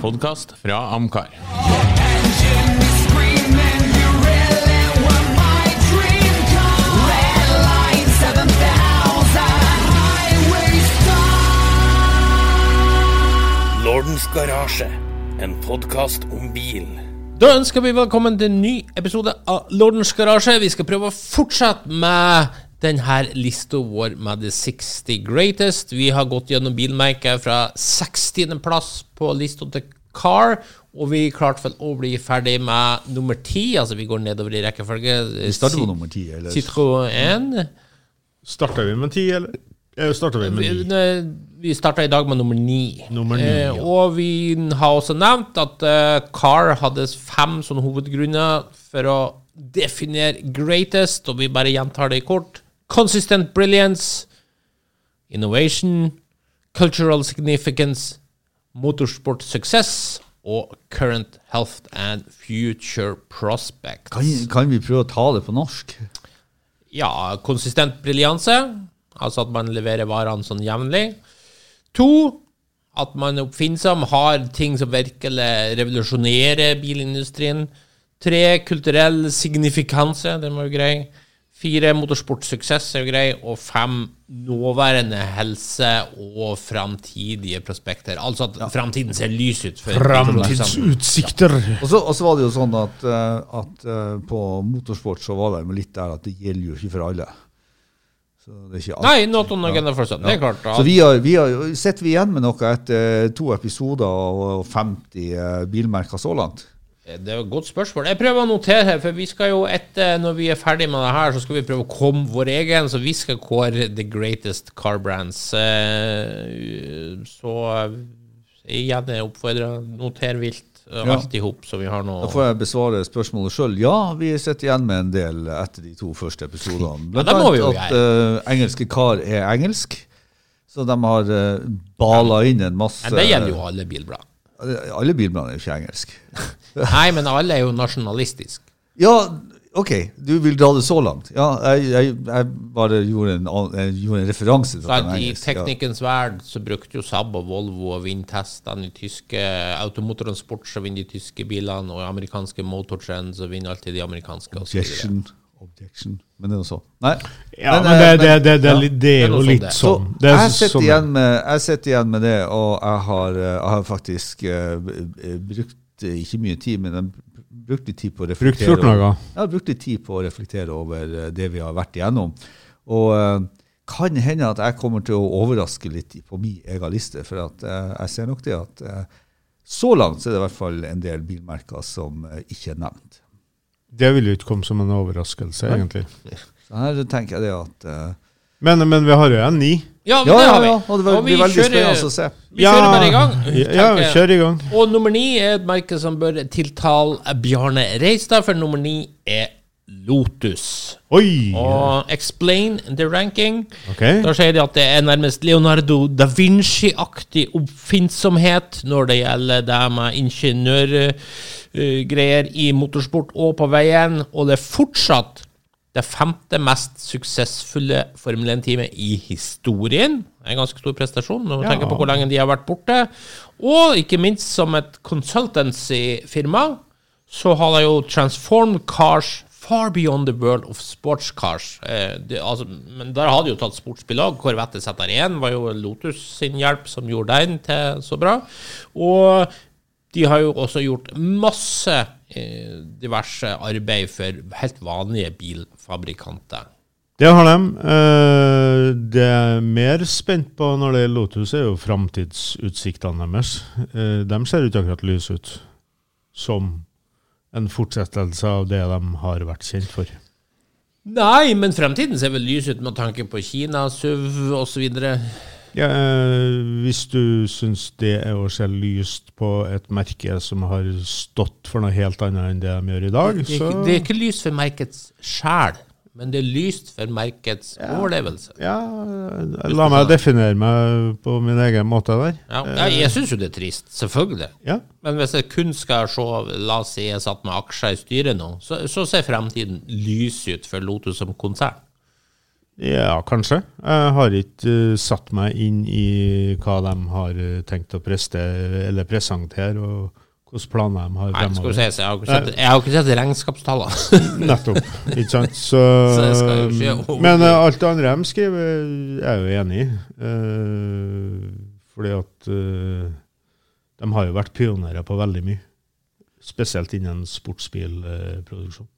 podkast fra Amcar. Lordens garasje, en podkast om bil. Da ønsker vi velkommen til en ny episode av Lordens garasje. Vi skal prøve å fortsette med denne lista vår med the 60 greatest. Vi har gått gjennom bilmerket fra 60. plass på lista til Car, og vi klarte vel å bli ferdig med nummer 10. Altså vi går nedover i rekkefølge. Vi starter på nummer 10, eller? Citroën. Starter vi med ti, eller? Eh, Starter vi med Vi, ni? vi starta i dag med nummer ni. Nummer ni, eh, ja. Og vi har også nevnt at uh, Car hadde fem sånne hovedgrunner for å definere greatest, og vi bare gjentar det i kort. Consistent brilliance, innovation, cultural significance, motorsport success og current health and future prospects. Kan, kan vi prøve å ta det på norsk? Ja, konsistent briljanse, altså at man leverer varene sånn jevnlig. To, at man er oppfinnsom, har ting som virkelig revolusjonerer bilindustrien. Tre, kulturell signifikanse, den var jo grei. Fire, motorsportsuksess er jo grei. Og fem, nåværende helse og framtidige prospekter. Altså at framtiden ser lys ut. Framtidsutsikter. Så, og så var det jo sånn at, eh, at eh, på motorsport så var det litt der at det gjelder jo ikke for alle. Så det er ikke alt. Nei, not on agenda for sånn. Det er klart. Så vi har, vi har, sitter vi igjen med noe etter to episoder og 50 eh, bilmerker så langt? Det er et godt spørsmål. Jeg prøver å notere her, for vi skal jo etter, når vi er ferdig med det her, så skal vi prøve å komme vår egen, så vi skal kåre the greatest car brands. Eh, Så eh, igjen jeg oppfordrer, noter vilt eh, alt i hop, så vi har noe Da får jeg besvare spørsmålet sjøl. Ja, vi sitter igjen med en del etter de to første episodene. Blant jo annet at uh, engelske kar er engelsk. Så de har uh, bala inn en masse Men det gjelder jo alle bilblad. Alle bilbladene er jo ikke engelsk. Nei, men alle er jo nasjonalistiske. Ja, OK, du vil dra det så langt. Ja, jeg, jeg, jeg bare gjorde en, jeg gjorde en referanse til Så at at de er I teknikkens Ja. teknikkens verd så brukte jo Saab og Volvo å vinne testene i tyske Automotortransport, så vinner de tyske bilene, og amerikanske motortrends, så vinner alltid de amerikanske. og. Objection. Objection. Men det er noe så. Nei. Ja, men men, det, det, men- det, det, er ja. det er Det er jo litt sånn Så sånn. Det er jeg, sitter sånn- igjen med, jeg sitter igjen med det, og jeg har, eh, jeg har faktisk eh, b- brukt eh, ikke mye tid, men de brukte tid på å reflektere over- ja, brukte tid på å reflektere over det vi har vært igjennom. Og eh, kan hende at jeg kommer til å overraske litt på min egen liste, for eh, jeg ser nok det at så langt så er det i hvert fall en del bilmerker som ikke er nevnt. Det vil jo ikke komme som en overraskelse, egentlig. Så her tenker jeg det at Men, men vi har jo en ni. Ja, Ja, det ja, har vi. ja, og det Og vi veldig kjører- spennende å se. Vi kjører bare i gang. Ja, tenker kjører kjør i gang. Og nummer ni er et merke som bør tiltale Bjarne Reistad, for nummer ni er Lotus. Oi! Og explain the ranking. Okay. Da sier de at det er nærmest Leonardo da Vinci-aktig oppfinnsomhet når det gjelder det med ingeniørgreier i motorsport og på veien, og det er fortsatt det femte mest suksessfulle Formel 1-teamet i historien. Er en ganske stor prestasjon når man Ja. tenker på hvor lenge de har vært borte. Og ikke minst som et consultancy-firma, så har de jo transformed cars far beyond the world of sports cars. Eh, det, altså, men der har de jo tatt sportsbil òg. Corvette ZR1 var jo Lotus sin hjelp som gjorde den til så bra. Og de har jo også gjort masse diverse arbeid for helt vanlige bilfabrikanter. Det har de. Eh, Det jeg er mer spent på når det gjelder Lotus, er jo framtidsutsiktene deres. Eh, De ser ikke akkurat lyse ut som en fortsettelse av det de har vært kjent for. Nei, men fremtiden ser vel lys ut med tanke på Kina, SUV osv. Ja, eh, hvis du syns det er å se lyst på et merke som har stått for noe helt annet enn det de gjør i dag, Det, er så ikke- det er ikke lyst for merkets sjel, men det er lyst for merkets overlevelse. ja, La meg definere meg på min egen måte der. Ja, jeg, jeg syns jo det er trist, selvfølgelig. Ja. Men hvis jeg kun skal se La oss si jeg satt med aksjer i styret nå, så, så ser fremtiden lys ut for Lotus som konsern. Ja, kanskje. Jeg har ikke uh, satt meg inn i hva de har eh, tenkt å preste, eller presentere, og hvilke planer de har Nei, fremover. si, jeg har sett, jeg har ikke sett regnskapstallene. Nettopp. Ikke sant? Så, Så over- men uh, alt det andre de skriver, er jeg jo enig i. Fordi at de har jo vært pionerer på veldig mye. Spesielt innen sportsbilproduksjon.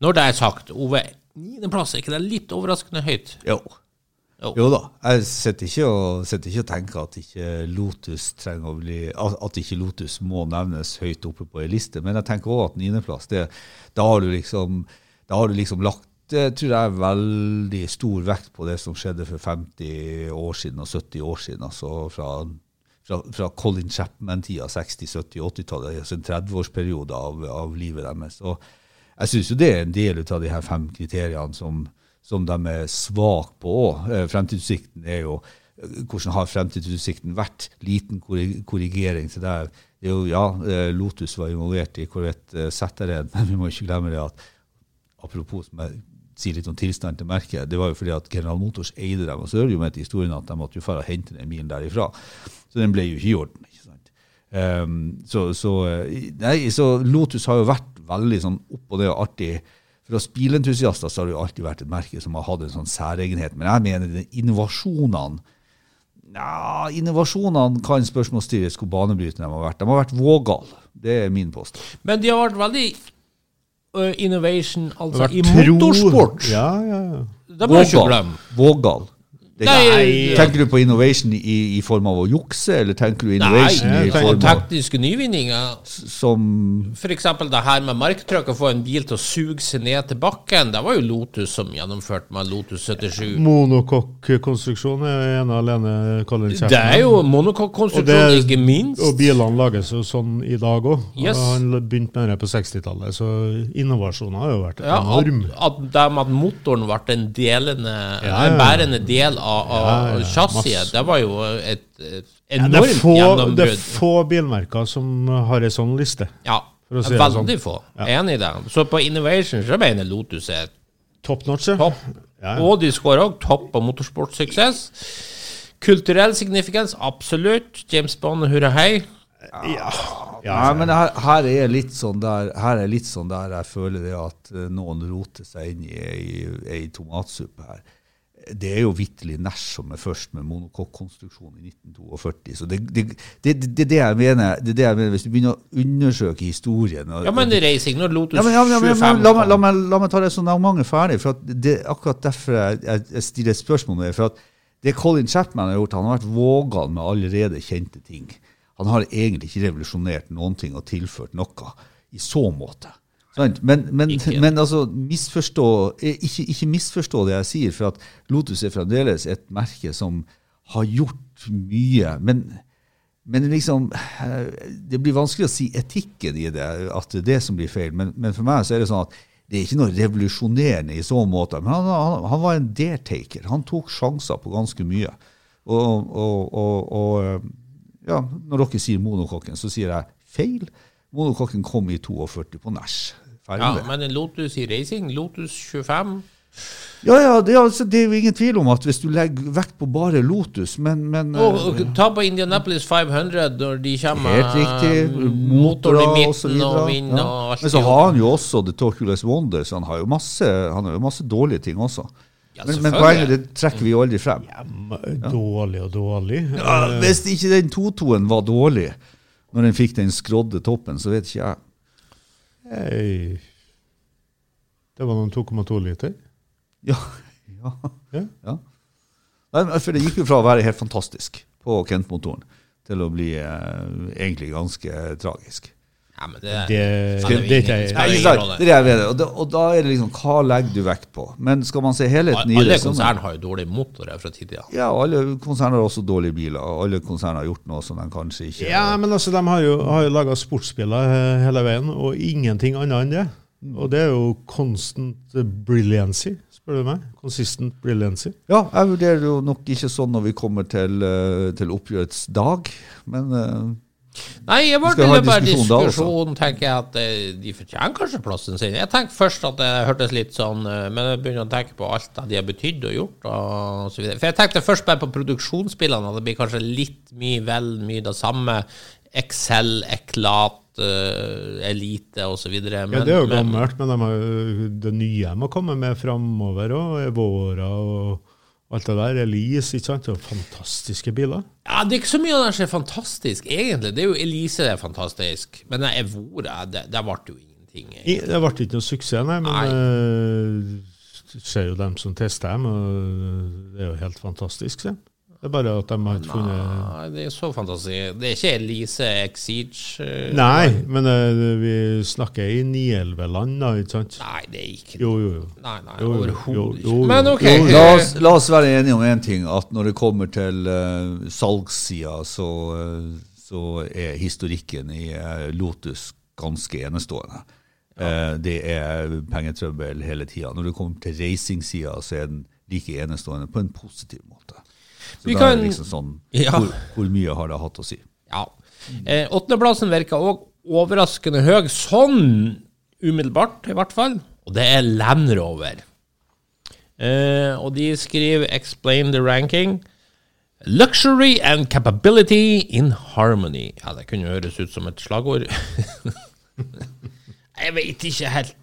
Når det er sagt, Ove, niendeplass, er ikke det litt overraskende høyt? Jo. Jo. Jo da. Jeg sitter ikke, og, sitter ikke og tenker at ikke Lotus trenger å bli At ikke Lotus må nevnes høyt oppe på ei liste, men jeg tenker òg at niendeplass, da har du liksom Da har du liksom lagt det tror jeg er veldig stor vekt på det som skjedde for 50 år siden og 70 år siden. altså fra, fra, fra Colin Chapman-tida, 60-, 70-, 80-tallet, altså en 30-årsperiode av, av livet deres. Og jeg syns jo det er en del av de her fem kriteriene som, som de er svake på òg. Fremtidsutsikten er jo Hvordan har fremtidsutsikten vært? Liten korrigering til det. er jo, ja, eh, Lotus var involvert i Corvette ZR1, men vi må ikke glemme det at apropos som jeg sier litt om tilstanden til merket, det var jo fordi at General Motors eide dem. Og så hører jo med til historien at de måtte jo fare og hente den bilen derifra. Så den ble jo ikke i orden. ikke sant? Um, så, så, eh, nei, så Lotus har jo vært veldig sånn oppå det og artig. For oss bilentusiaster så har det jo alltid vært et merke som har hatt en sånn særegenhet. Men jeg mener den innovasjonene ja, Innovasjonene kan spørsmålsstilles hvor banebrytende de har vært. De har vært vågale. Det er min post. Men de har vært veldig uh, innovation, altså i motorsport. Ja, ja, ja. Det må du ikke glemme. Vågal. Det, Nei, tenker du på innovation i, i form av å jukse, eller tenker du Nei, innovation Nei, i form av tekniske nyvinninger. som eksempel det her med marktrykk, å få en bil til å suge seg ned til bakken. Det var jo Lotus som gjennomførte med Lotus 77. Monokokk-konstruksjon er en ene alene Det er jo er- ikke minst. Og bilene lages jo sånn i dag òg. Yes. Han begynte med det på 60-tallet, så innovasjonen har jo vært Ja, at, enorm. at, med at motoren ble en, delende, Ja, en ja. bærende del av, av Ja, ja, chassiset, det var jo et, et Ja, det, enormt gjennombrudd. det er få bilmerker som har ei sånn liste. Ja, for å si det veldig sånn. få. Ja. Enig i det. Så på Innovation så mener Lotus er Top notch, ja. topp. Ja, ja. Og de skårer òg topp på motorsportsuksess. Kulturell signifikans, absolutt. James Bond, hurra hei. Ja, Nei, men her, her er litt sånn der Her er litt sånn der jeg føler det at eh, noen roter seg inn i ei, ei tomatsuppe her. Det er jo vitterlig nærsomme først med monokokkonstruksjon i 1942. Så det det, det, det, det, det jeg mener. Det er det jeg mener. Hvis du begynner å undersøke historien og, Ja, men racing, når Lotus ja, men, ja, men, ja, men, 25 la, la, kom. meg, la meg ta resonnementet ferdig. for at det er akkurat derfor jeg, jeg, stiller spørsmål med det. for at Det Colin Chapman har gjort, han har vært vågal med allerede kjente ting. Han har egentlig ikke revolusjonert noen ting og tilført noe i så måte. Men, men, men altså, misforstå, eh, ikke, ikke misforstå det jeg sier, for at Lotus er fremdeles et merke som har gjort mye. Men, men liksom, eh, det blir vanskelig å si etikken i det, at det er det som blir feil. Men, men for meg så er det sånn at det er ikke noe revolusjonerende i så måte. Men han, han, han var en daretaker. Han tok sjanser på ganske mye. Og, og, og, og eh, ja, når dere sier monokokken, så sier jeg feil. Monokokken kom i 42 på Nash. Ferdig Ja, med det. men en Lotus i racing, Lotus 25 Ja, ja, det, er altså, det er jo ingen tvil om at hvis du legger vekt på bare Lotus, men, men Og, eh, og ta på Indianapolis 500 når de kommer Helt riktig. eh, Motorer Motoren i og så midten og videre. vind Ja. og alt. Men så har han jo også The Torculous Wonder, så han har jo masse, han har jo masse dårlige ting også. Ja, men, men poenget det trekker vi jo aldri frem. Ja, Dårlig og dårlig. Ja, hvis ikke den 2-2-en var dårlig, når den fikk den skrådde toppen, så vet ikke jeg. Hei. Det var noen 2,2 liter. Ja, ja, Ja. ja. Nei, for det gikk jo fra å være helt fantastisk på Kent-motoren til å bli eh, egentlig ganske tragisk. Ja, men det, Det, det det, er det, er ikke det ikke. Det mener. Og da, og da er det liksom, hva legger du vekt på? Men skal man se helheten i det Alle konsern har jo dårlige motorer fra tidligere. Ja, alle konsern har også dårlige biler. og Alle konsern har gjort noe som de kanskje ikke Ja, men altså, de har jo, har jo laga sportsbiler eh, hele veien, og ingenting annet enn det. Og det er jo constant brilliancy, spør du meg. Consistent brilliancy. Ja, jeg vurderer jo nok ikke sånn når vi kommer til, eh, til oppgjørets dag, men eh, Nei, jeg bare skal ha bare diskusjon da også. tenker jeg at eh, de fortjener kanskje plassen sin. Jeg tenkte først at det hørtes litt sånn eh, Men jeg begynner å tenke på alt det de har betydd og gjort, og så videre. For jeg tenkte først bare på produksjonsspillene, at det blir kanskje litt mye vel mye det samme. Excel, Eklat, uh, Elite og så videre. Ja, det er jo gammelt, men de har, det nye må komme med framover òg. Evora og alt det der. Elise, ikke sant. Er fantastiske biler. Ja, det er ikke så mye av det som er fantastisk, egentlig. Det er jo Elise det er fantastisk. Men det Evora, det, det ble jo ingenting. I, det ble ikke noe suksess, nei, men Nei. eh, du ser jo dem som tester dem, og det er jo helt fantastisk. Se. Det er bare at de har ikke funnet Nei, det er så fantastisk. Det er ikke Elise Exige. eh, Nei, men eh, vi snakker i Nielveland, da, ikke sant? Nei, det er ikke Jo, jo, jo. Nei, nei, Jo, jo, jo, overhodet jo, ikke. Men ok. jo, La oss, la oss være enige om én ting, at når det kommer til uh, salgssida, så, eh, så er historikken i eh, Lotus ganske enestående. Eh, det er pengetrøbbel hele tida. Når det kommer til racingsida, så er den like enestående på en positiv måte. Så Vi da er det liksom sånn Ja. hvor, hvor mye har det hatt å si? Ja. Eh, Åttendeplassen virker òg overraskende høy, sånn umiddelbart i hvert fall. Og det er Land Rover. Eh, og de skriver 'Explain the ranking'. Luxury and capability in harmony. Ja, det kunne høres ut som et slagord. Jeg vet ikke helt.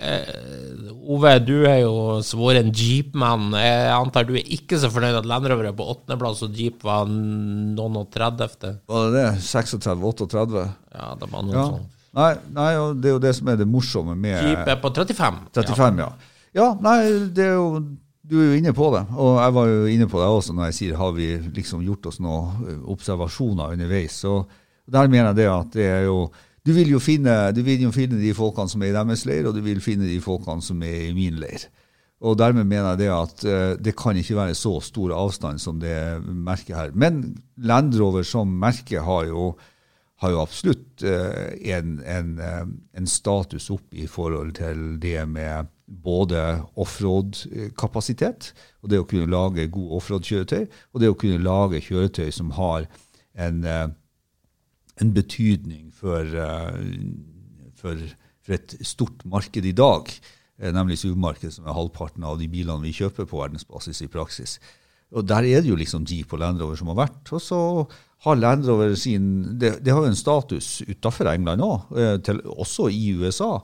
Eh, Ove, du er jo svoren jeepmann. Jeg antar du er ikke så fornøyd at Land Rover er på åttendeplass og Jeep var noen og tredjefte? Var det det? 36-38? Ja, det var noe Ja. sånt. Nei, nei, og det er jo det som er det morsomme med Jeep er på 35. 35, ja. Ja, nei, det er jo Du er jo inne på det, og jeg var jo inne på det også når jeg sier har vi liksom gjort oss noen observasjoner underveis. Så der mener jeg det at det er jo Du vil finne, du vil jo finne de folkene som er i deres leir, og du vil finne de folkene som er i min leir. Og dermed mener jeg det at uh, det kan ikke være så stor avstand som det merket her. Men Land Rover som merke har jo har jo absolutt uh, en, en, uh, en status opp i forhold til det med både offroad-kapasitet, og det å kunne lage god offroad-kjøretøy, og det å kunne lage kjøretøy som har en, en betydning for, eh, for, for et stort marked i dag, eh, nemlig SUV-markedet, som er halvparten av de bilene vi kjøper på verdensbasis i praksis. Og Der er det jo liksom Jeep og Land Rover som har vært. Og så har Land Rover sin Det, det har jo en status utafor England òg, også i USA.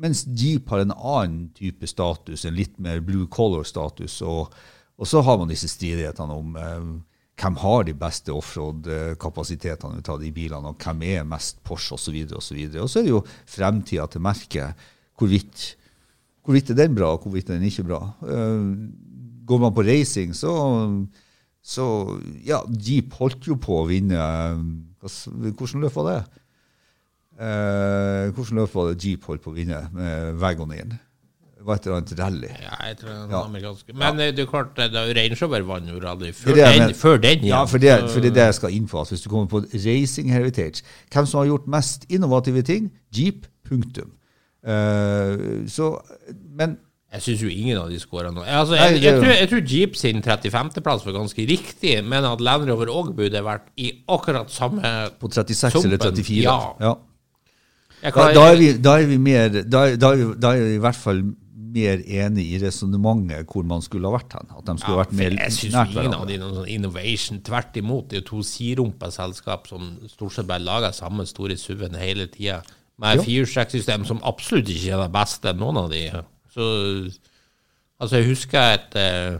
Mens Jeep har en annen type status, en litt mer blue color-status. Og, og så har man disse stridighetene om eh, hvem har de beste offroad-kapasitetene ut av de bilene, og hvem er mest Porsche osv. Og, så videre. og så er det jo fremtida til merket. Hvorvidt, hvorvidt er den bra, og hvorvidt er den ikke bra. Eh, går man på racing, så, så Ja, Jeep holdt jo på å vinne eh, Hvordan løp var det? Eh, hvordan løp var det Jeep holdt på å vinne med Wagonin? Var et eller annet rally. Ja, jeg tror det er Ja. amerikansk. Men eh, det er klart, det er Range Rover vant jo rally før, det det den, før den. Ja, for det, for det er det jeg skal inn på. Hvis du kommer på Racing Heritage Hvem som har gjort mest innovative ting? Jeep. Punktum. Uh, så, men Jeg syns jo ingen av de scora noe. Altså, jeg, jeg, jeg, tror, jeg tror Jeep sin 35.-plass var ganske riktig, men at Land Rover òg burde vært i akkurat samme på 36 eller 34 ja. ja. Da, da, er vi, da er vi mer da, da, da er vi i hvert fall mer enig i resonnementet hvor man skulle ha vært hen. At de skulle Ja, vært mer jeg syns ingen av de noen sånn innovation. Tvert imot, det er jo to sidrumpa selskap som stort sett bare lager samme store SUV-en hele tida. Med et firestrekksystem som absolutt ikke er det beste, noen av de. Så Altså, jeg husker et eh,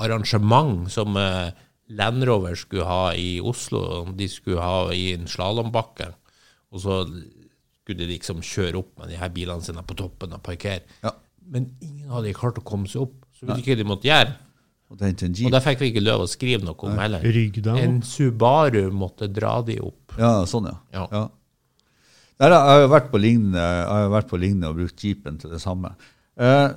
arrangement som eh, Land Rover skulle ha i Oslo. De skulle ha i en slalåmbakke. Og så skulle de liksom kjøre opp med de her bilene sine på toppen og parkere. Ja. Men ingen hadde klart å komme seg opp. Så vet ikke hva de måtte gjøre. Og Og der fikk vi ikke lov å skrive noe om heller. Rygg dem En. Subaru måtte dra de opp. Ja, sånn, ja. Ja. ja. Der, jeg har jo vært på lignende, jeg har jo vært på lignende og brukt Jeepen til det samme. Eh,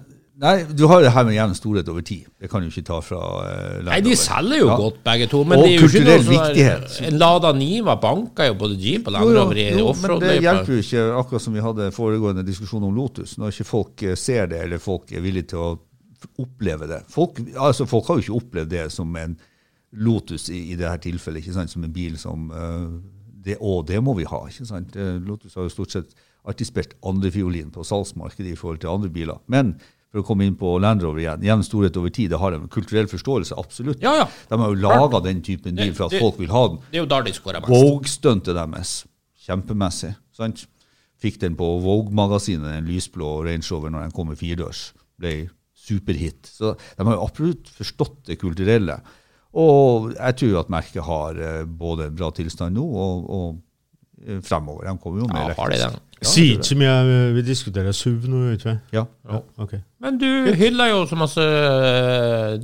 nei, du har det her med jevn storhet over tid. Det kan du ikke ta fra uh, Nei, de selger jo Ja. godt, begge to. Men Og det er jo ikke noe kulturell sånn der- viktighet. En Lada Niva banka jo både Jeep og Land Rover i offroad. men det hjelper jo ikke, akkurat som vi hadde foregående diskusjon om Lotus, når ikke folk eh, ser det, eller folk er villige til å oppleve det. Folk, altså, folk har jo ikke opplevd det som en Lotus i, i dette tilfellet, ikke sant? som en bil som uh, det, og det må vi ha. ikke sant? Lotus har jo stort sett alltid spilt andrefiolin på salgsmarkedet i forhold til andre biler. Men for å komme inn på Land Rover igjen, jevn storhet over tid, det har en kulturell forståelse, absolutt. Ja, ja. De har jo laga den typen bil for at Det- folk vil ha den. Det er jo der de skårer mest. Vogue-stuntet deres, kjempemessig. sant? Fikk den på Vogue-magasinet, den lysblå Range Rover, når den kom med firedørs. Ble superhit. Så de har jo absolutt forstått det kulturelle. Og jeg tror at merket har eh, både en bra tilstand nå og, og fremover. De kommer jo med Ja, har de elektrisk. Ja, Si ikke så mye. Vi diskuterer SUV nå, gjør vi ikke? Ja. Ja, Okay. Men du hyller jo så masse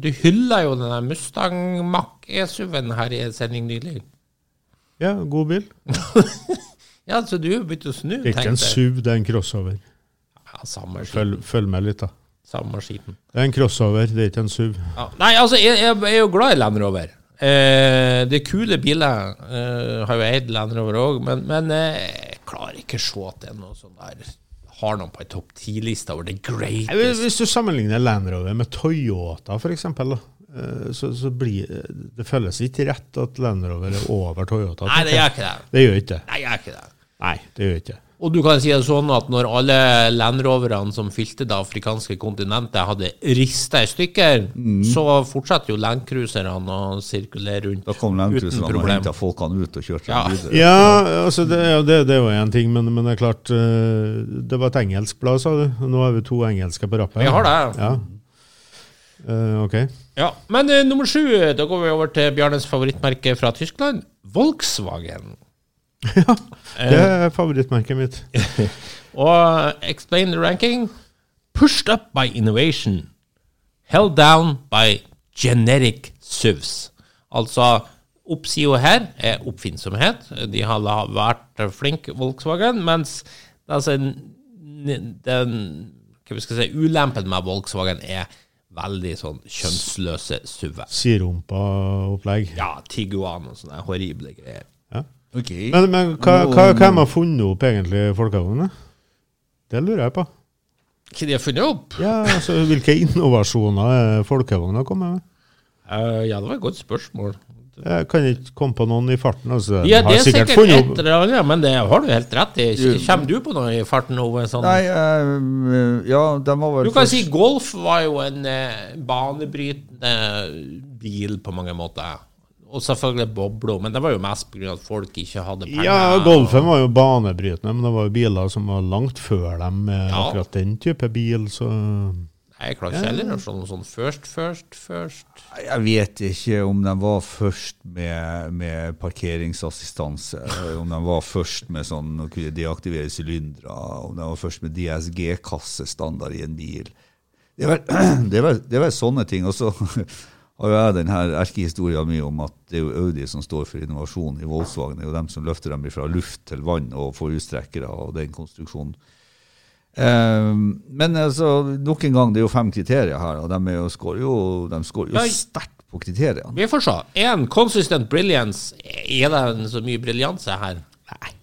Du hyller jo den der Mustang Mach E-SUV-en her i en sending nylig. Ja, god bil. Ja, så du har begynt å snu, Det er ikke en. SUV, det er en crossover. Ja, samme. Følg, følg med litt, da. Samme skiten. Det er en crossover, det er ikke en SUV. Ja. Nei, altså, jeg, jeg er jo glad i Land Rover. Eh, det er kule biler. Eh, har jo eid Land Rover òg, men, men eh, jeg klarer ikke å se at det er noe sånn der Har noen på en topp ti-liste over the greatest Hvis du sammenligner Land Rover med Toyota, eksempel, eh, så, så blir det føles ikke rett at Land Rover er over Toyota. Nei, det gjør ikke det. Det gjør ikke det. Nei, det gjør ikke det. Og du kan si det sånn at når alle landroverne som fylte det afrikanske kontinentet, hadde rista i stykker, så fortsatte jo landcruiserne å sirkulere rundt Da kom uten Landcruiserne og problem. henta folkene ut og kjørte Ja. videre. Ja, altså det, ja, det, det er jo én ting, men, men det er klart eh, Det var et engelsk blad, sa du. Nå har vi to engelske på rappen. Vi har det. Ja. Uh, ok. Ja, Men uh, nummer sju, da går vi over til Bjarnes favorittmerke fra Tyskland, Volkswagen. Det er favorittmerket mitt. Og explain the ranking. Pushed up by innovation. Held down by generic SUVs. Altså, oppsida her er oppfinnsomhet. De har vært flinke, Volkswagen, mens altså, den hva vi skal si, ulempen med Volkswagen er veldig sånn kjønnsløse SUV-er. Sirumpaopplegg. Ja, Tiguan og sånne horrible greier. Ja. Ok. Men, men hva, hva, hvem har funnet opp egentlig folkehavnene? Det lurer jeg på. Hva de har funnet opp? Ja, altså, Hvilke innovasjoner er folkevogna kommet med? Uh, ja, det var et godt spørsmål. Jeg kan ikke komme på noen i farten. altså. Ja, det er sikkert, sikkert et eller annet, men det har du helt rett i. Kommer du på noe i farten? Ove? Sånn? Nei, uh, ja, det må være Du kan først- si Golf var jo en uh, banebrytende bil på mange måter. Og selvfølgelig bobler, men det var jo mest pga. at folk ikke hadde penger. Ja, Golfen var jo banebrytende, men det var jo biler som var langt før dem med Ja. akkurat den type bil, så Jeg klarer ikke heller å se noe sånn først, først, først. Jeg vet ikke om de var først med, med parkeringsassistanse, om de var først med sånn å kunne deaktivere sylindere, om de var først med DSG-kassestandard i en bil. Det er vel, det er vel, det er vel sånne ting. Og så har jo jeg den her erkehistorien min om at det er jo Audi som står for innovasjon i Volkswagen. Det er jo dem som løfter dem fra luft til vann og forhjulstrekkere og den konstruksjonen. Eh, men altså, nok en gang, det er jo fem kriterier her, og de, jo, skårer jo, de skårer jo sterkt på kriteriene. Vi får se. En consistent brilliance. Er det så mye briljanse her? Nei.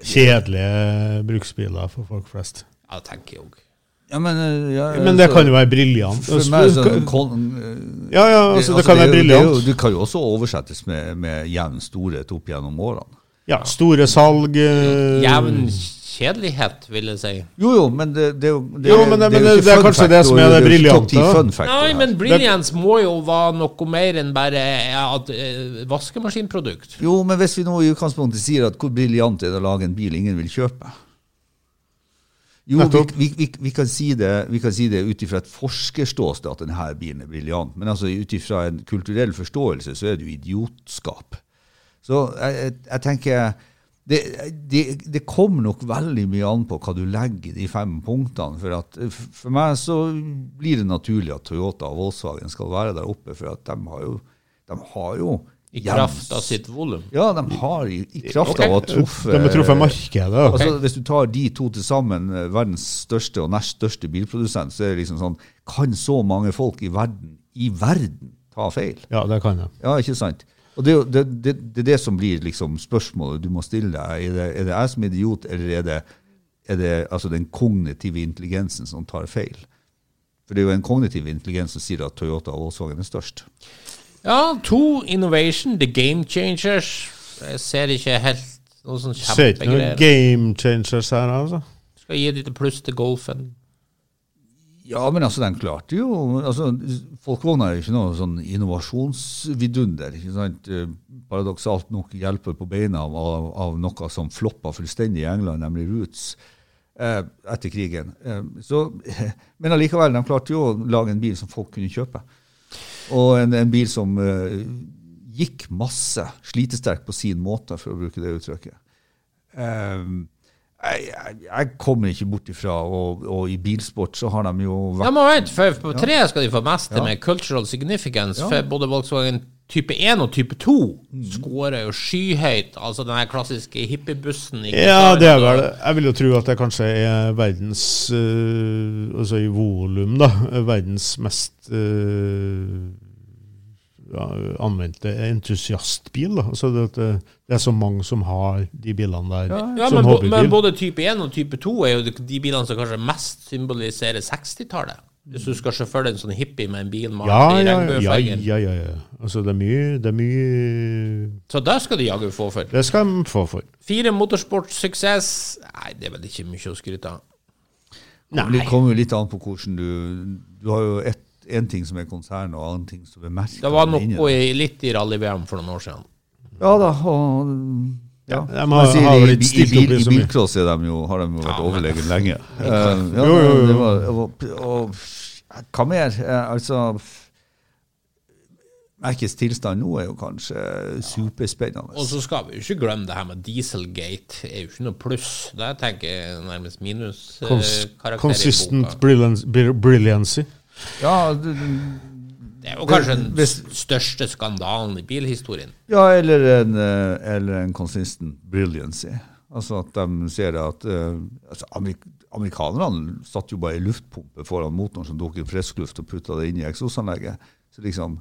kjedelige bruksbiler for folk flest. Ja, det tenker jeg òg. Ja, men, eh, ja, Men det altså, kan jo være briljant. For meg er kon, eh, Ja, ja, altså, det altså, kan er være jo- det er jo- briljant. Du kan jo også oversettes med, med jevn storhet opp gjennom årene. Ja, store salg uh, Jevn kjedelighet, vil jeg si. Jo, jo, men det, det er jo det, Jo, men det- men jo det- ikke det er fun kanskje fact, det som er det briljante, Nei, men brilliance må jo være noe mer enn bare ja, et eh, vaskemaskinprodukt. Jo, men hvis vi nå i utgangspunktet sier at hvor briljant er det å lage en bil ingen vil kjøpe? Jo, vi, vi, vi, kan si det, vi kan si det ut ifra et forskerståsted at denne bilen er briljant, men altså ut ifra en kulturell forståelse så er det jo idiotskap. Så jeg, jeg, tenker det, det, det kommer nok veldig mye an på hva du legger i de fem punktene. For, at, for meg så blir det naturlig at Toyota og Volkswagen skal være der oppe, for at de har jo, de har jo I kraft av sitt volum. Ja, de har i, i kraft av å ha truffet De har truffet markedet. Okay. Altså, hvis du tar de to til sammen, eh, verdens største og nest største bilprodusent, så er det liksom sånn Kan så mange folk i verden, i verden ta feil? Ja, det kan jeg. Ja, ikke sant? Og det, er det, det, det er det som blir liksom spørsmålet du må stille deg. Er det, er det jeg som idiot, eller er det, er det altså den kognitive intelligensen som tar feil? For det er jo en kognitiv intelligens som sier at Toyota og Volkswagen er størst. Ja, to innovation, the game changers. Jeg ser ikke helt noe sånn Ser ikke noen game changers her, altså. Skal gi et lite pluss til golfen. Ja, men altså, den klarte jo altså, Folkevogna er jo ikke noe sånn innovasjonsvidunder. ikke sant? Eh, Paradoksalt nok hjelper på beina av, av, av noe som floppa fullstendig i England, nemlig Roots, eh, etter krigen. Eh, så, men allikevel, de klarte jo å lage en bil som folk kunne kjøpe. Og en, en bil som uh, gikk masse, slitesterk på sin måte, for å bruke det uttrykket. Um, jeg, jeg, jeg kommer ikke bort ifra, og, og i bilsport så har de jo vært Ja, men vent, for på tre skal de få mest Ja. med cultural significance. Ja. For både Volkswagen type 1 og type 2 Mm. scorer jo skyhøyt. Altså den klassiske hippiebussen. i Ja, det er vel Jeg vil jo tro at det kanskje er verdens eh, Altså i volum, da. Verdens mest eh, ja, anvendte entusiastbil. Da. Altså det, det, det er så mange som har de bilene der Ja, som men, hobbybil. men både type 1 og type 2 er jo de, de bilene som kanskje mest symboliserer 60-tallet. Hvis du skal sjåføre en sånn hippie med en bil malt ja, i ja, ja, ja, ja, ja. Altså det er mye Det er mye Så det skal de jaggu få for. Det skal de få for. Fire motorsportsuksess Nei, det er vel ikke mye å skryte av. Nei. Det kommer jo litt an på hvordan du Du har jo ett en ting som er konsern, og annen ting som er merke. Det var noe litt i rally-VM for noen år siden. Ja da, og ja. Ja, de har- sier, har i, i, bil, i bilcross er de jo, har de jo vært Ja, overlegen lenge. Uh, ja, Jo, jo, jo. Det var, og, og, hva mer? Eh, altså Merkes tilstand nå er jo kanskje superspennende. Og så skal vi jo ikke glemme det her med Dieselgate. Det er jo ikke noe pluss. Der tenker jeg nærmest minus eh, Cons consistent brilliancy. Ja, det, Det er jo kanskje den Hvis- største skandalen i bilhistorien. Ja, eller en, eh, eller en consistent brilliancy. Altså at de ser at eh, altså Amerik Amerikanerne satt jo bare i luftpumpe foran motoren som tok inn friskluft og putta det inn i eksosanlegget. Så liksom,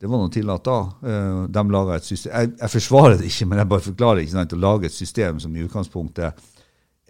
det var noe tillatt da. Eh, de laget et system. Jeg, jeg forsvarer det ikke, men jeg bare forklarer ikke sant, å lage et system som i utgangspunktet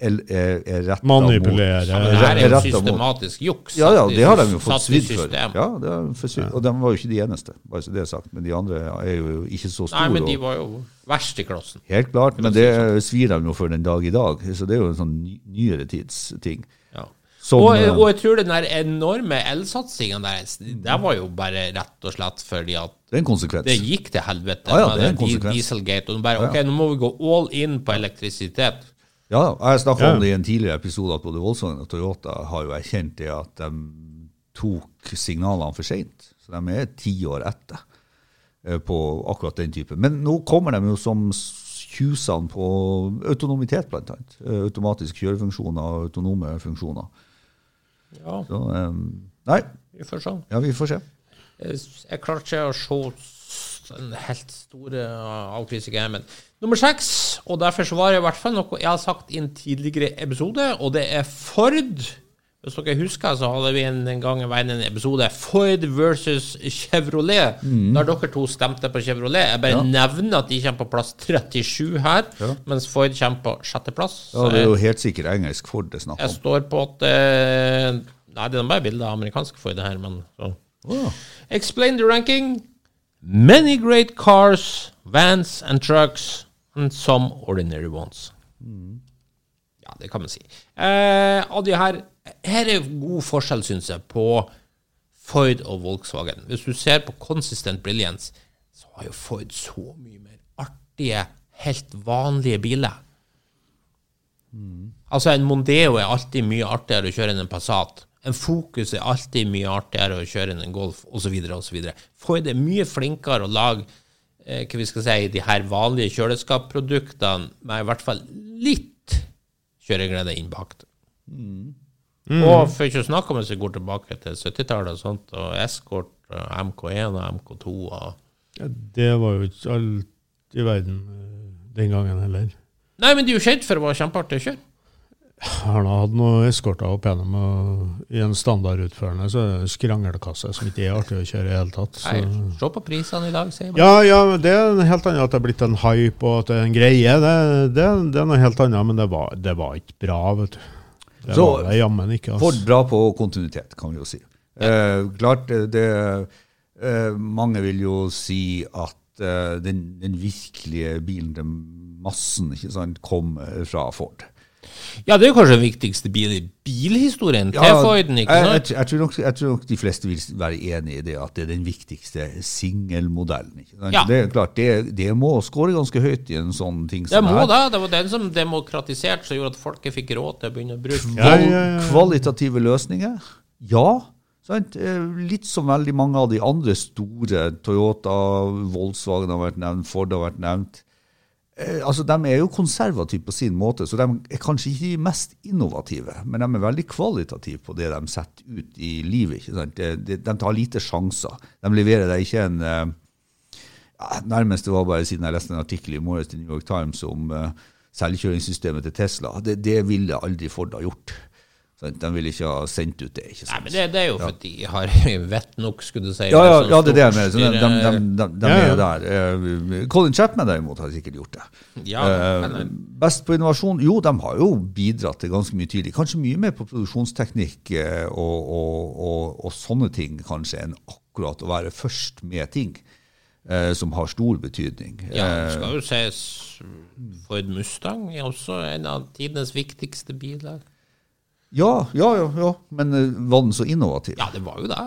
er, er, er retta Manipulere. Ja, er det er jo systematisk juks. Ja, ja, det har de jo fått svidd for. Ja, det har de. Og de var jo ikke de eneste, bare så det er sagt. Men de andre er jo ikke så store. Nei, men de var jo verst i klassen. Helt klart, men det svir de jo for den dag i dag. Så det er jo en sånn nyere tids ting. Ja. Som, og, eh, og jeg tror den der enorme elsatsinga der, det var jo bare rett og slett fordi at det er en konsekvens. det gikk til helvete Ja, ja, med det er en konsekvens. Dieselgate. Og bare, ok, nå må vi gå all in på elektrisitet. Ja, jeg snakka Ja. om det i en tidligere episode at både Volkswagen og Toyota har jo erkjent det at de tok signalene for seint. Så de er ti år etter eh, på akkurat den typen. Men nå kommer de jo som tjusene på autonomitet, annet. Eh, Automatiske kjørefunksjoner og autonome funksjoner. Ja, Så um, Nei, vi får se. ja, vi får se. Jeg, jeg klarer ikke å se den helt stor avkrise her, men nummer seks, og derfor så var det i hvert fall noe jeg har sagt i en tidligere episode, og det er Ford. Hvis dere husker, så hadde vi en, en gang i veien en episode Ford versus Chevrolet, der dere to stemte på Chevrolet. Jeg bare Mm. Ja. nevner at de kommer på plass 37 her, Ja. mens Ford kommer på sjetteplass. Ja, det er jo helt sikkert engelsk Ford det er snakk Jeg står på at eh, Nei, det er bare bilder av amerikanske Ford her, men så. Oh. Explain the ranking. Many great cars, vans and trucks, and some ordinary ones. Ja, det kan man si. Eh, av de her Her er god forskjell, syns jeg, på Ford og Volkswagen. Hvis du ser på consistent brilliance, så har jo Ford så mye mer artige, helt vanlige biler. Altså, en Mondeo er alltid mye artigere å kjøre enn en Passat. En fokus er alltid mye artigere å kjøre enn en Golf, osv., osv. Ford er mye flinkere å lage eh, hva vi skal si, de her vanlige kjøleskapsproduktene med i hvert fall litt kjøreglede innbakt. Og for ikke å snakke om hvis vi går tilbake til 70-tallet og sånt, og Escort, og MK1 og MK2 og Ja, det var jo ikke alt i verden eh, den gangen heller. Nei, men de er jo kjent for å være kjempeartig å kjøre. Jeg hadde nå eskorta opp gjennom, og i en standardutførende så er det skranglekasse som ikke er artig å kjøre i det hele tatt. Så. Nei, Se på prisene i dag, sier man. Ja, ja, det er en helt annet at det er blitt en hype og at det er en greie. Det, det, det er noe helt annet, men det var, det var ikke bra, vet du. Det Så, var det jammen ikke. Ford Altså. bra på kontinuitet, kan vi jo si. Eh, klart, det, det eh, Mange vil jo si at eh, den, den virkelige bilen til massen ikke sant, kom eh, fra Ford. Ja, det er kanskje den viktigste bil i bilhistorien. Ja, T-Forden, ikke sant? jeg, jeg, tror nok, jeg tror nok de fleste vil være enig i det, at det er den viktigste singelmodellen. Ja. Det er klart, det, det må skåre ganske høyt i en sånn ting Det som må her. det. Det var den som demokratiserte, som gjorde at folket fikk råd til å begynne å bruke Ja, ja, ja, ja. Kvalitative løsninger? Ja. Sant? Eh, Litt som veldig mange av de andre store. Toyota, Volkswagen har vært nevnt, Ford har vært nevnt. Eh, Altså, De er jo konservative på sin måte, så de er kanskje ikke de mest innovative. Men de er veldig kvalitative på det de setter ut i livet. ikke sant? De, de, tar lite sjanser. De leverer deg ikke en eh, ja, Nærmest det var bare siden jeg leste en artikkel i morges til New York Times om eh, selvkjøringssystemet til Tesla. Det, det ville aldri Ford ha gjort. De vil ikke ha sendt ut det. ikke sant? Nei, men det, det er jo fordi de har vett nok, skulle du si. Ja, ja, sånn ja, det er det jeg mener. Så de, de, de, de, de Ja, ja. er der. Eh, Colin Chapman derimot har sikkert gjort det. Ja, men, Best på innovasjon? Jo, de har jo bidratt til ganske mye tidlig. Kanskje mye mer på produksjonsteknikk eh, og, og, og, og sånne ting kanskje enn akkurat å være først med ting eh, som har stor betydning. ja, det skal jo sies Ford Mustang er også en av tidenes viktigste biler. Ja, ja, ja, ja. Men uh, var den så innovativ? Ja, det var jo det.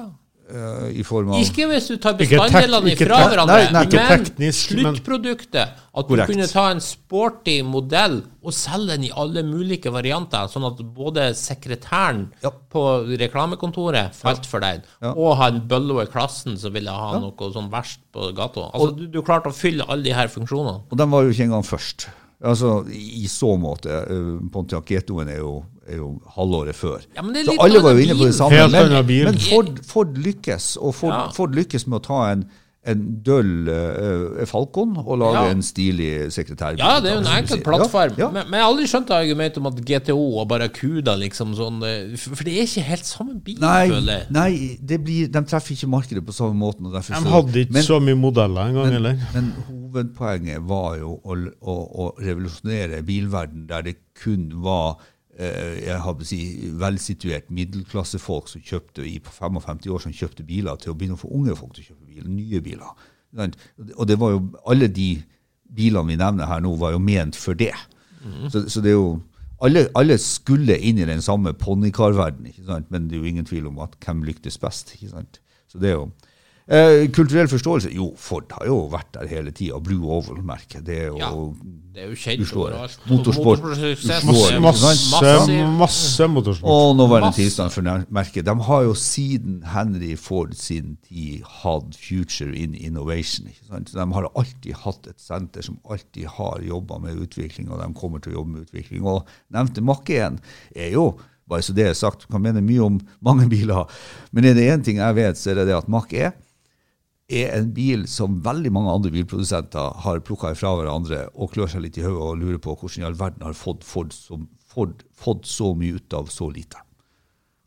eh, I form av Ikke hvis du tar bestanddelene ifra hverandre, nei, nei, ikke men teknisk, sluttproduktet. At Korrekt. du kunne ta en sporty modell og selge den i alle mulige varianter, sånn at både sekretæren Ja. på reklamekontoret falt for den, og ha en bøllo i klassen som ville ha noe sånn verst på gata. Altså, du, du klarte å fylle alle de her funksjonene. Og den var jo ikke engang først. Altså, I så måte. Pontiacetoen Pontiac Getoen er jo, er jo halvåret før. Ja, men det er så alle var jo inne på det samme. Men, men Ford, Ford lykkes, og Ford, Ja. Ford lykkes med å ta en, en døll uh, Falcon og lage Ja. en stilig sekretær. Ja, det er jo en enkel plattform. Ja, ja. Men, men jeg har aldri skjønt argumentet om at GTO og Barracuda liksom sånn eh, For det er ikke helt samme bil, Nei, føler jeg. nei det blir, de treffer ikke markedet på samme måten. Og De hadde ikke men, så mye modeller engang, eller? Men hovedpoenget var jo å, å, å revolusjonere bilverden der det kun var jeg har på å si, velsituert middelklassefolk som kjøpte i 55 år som kjøpte biler, til å begynne å få unge folk til å kjøpe biler, nye biler. Og det var jo, alle de bilene vi nevner her nå, var jo ment for det. Så, så det er jo alle, alle skulle inn i den samme ponnikarverdenen, men det er jo ingen tvil om at hvem lyktes best. ikke sant? Så det er jo eh, Kulturell forståelse? Jo, Ford har jo vært der hele tida. Blue Oval-merket. Det er jo Ja, Det er jo kjent overalt. Motorsport. Motorsportsuksess Uslår. er Masse, masse motorsport. Og nåværende Masse. tilstand for merket. De har jo siden Henry Ford sin tid hatt Future in Innovation. Ikke sant? Så de har alltid hatt et senter som alltid har jobba med utvikling, og de kommer til å jobbe med utvikling. Og nevnte Mack 1 er jo bare så det er sagt, kan mene mye om mange biler, men er det én ting jeg vet, så er det det at Mack E er en bil som veldig mange andre bilprodusenter har plukka fra hverandre og klør seg litt i hodet og lurer på hvordan i all verden har fått Ford, som, Ford fått så mye ut av så lite.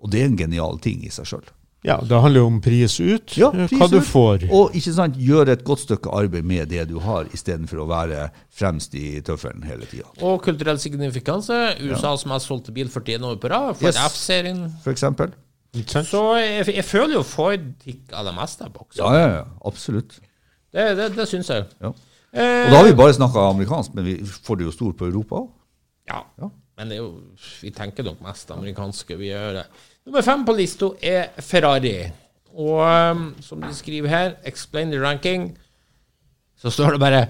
Og det er en genial ting i seg sjøl. Ja, det handler jo om pris ut, Ja, eh, pris hva du ut. får. Og ikke sant, gjøre et godt stykke arbeid med det du har, istedenfor å være fremst i tøffelen hele tida. Og kulturell signifikanse. USA som har solgt bil 41 år på rad. For Yes. F-serien. For eksempel. Ikke sant? Så jeg, jeg føler jo Ford tikker det meste av boksen. Ja, ja, ja, absolutt. Det, det, det syns jeg. Ja. Eh, Og da har vi bare snakka amerikansk, men vi får det jo stort på Europa òg. Ja. Ja. Men det er jo, vi tenker nok mest amerikanske. Vi gjør det. Nummer fem på lista er Ferrari. Og um, som de skriver her, 'explain the ranking', så står det bare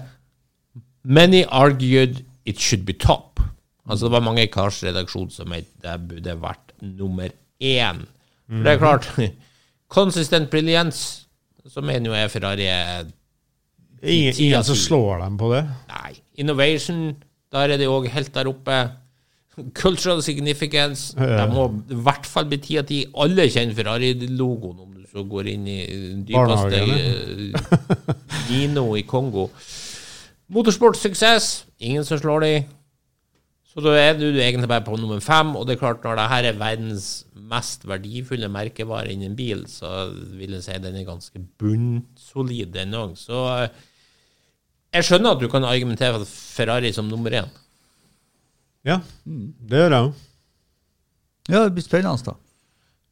'Many argued it should be top'. Altså Det var mange i Kars redaksjon som mente det burde vært nummer én. For det er klart Konsistent briljans, så mener jo jeg Ferrari er Ingen, ingen som slår dem på det. Nei. Innovation, der er de òg helt der oppe. Cultural significance, de må i hvert fall bli ti av ti. Alle kjenner Ferrari-logoen, om du så går inn i dypeste eh, Gino i Kongo. Motorsportsuksess, ingen som slår de. Så da er du egentlig bare på nummer fem, og det er klart når dette er verdens mest verdifulle merkevare innen bil, så vil jeg si den er ganske bunnsolid, den òg. Så eh, jeg skjønner at du kan argumentere for Ferrari som nummer én. Ja, det gjør jeg jo. Ja, det blir spennende, da.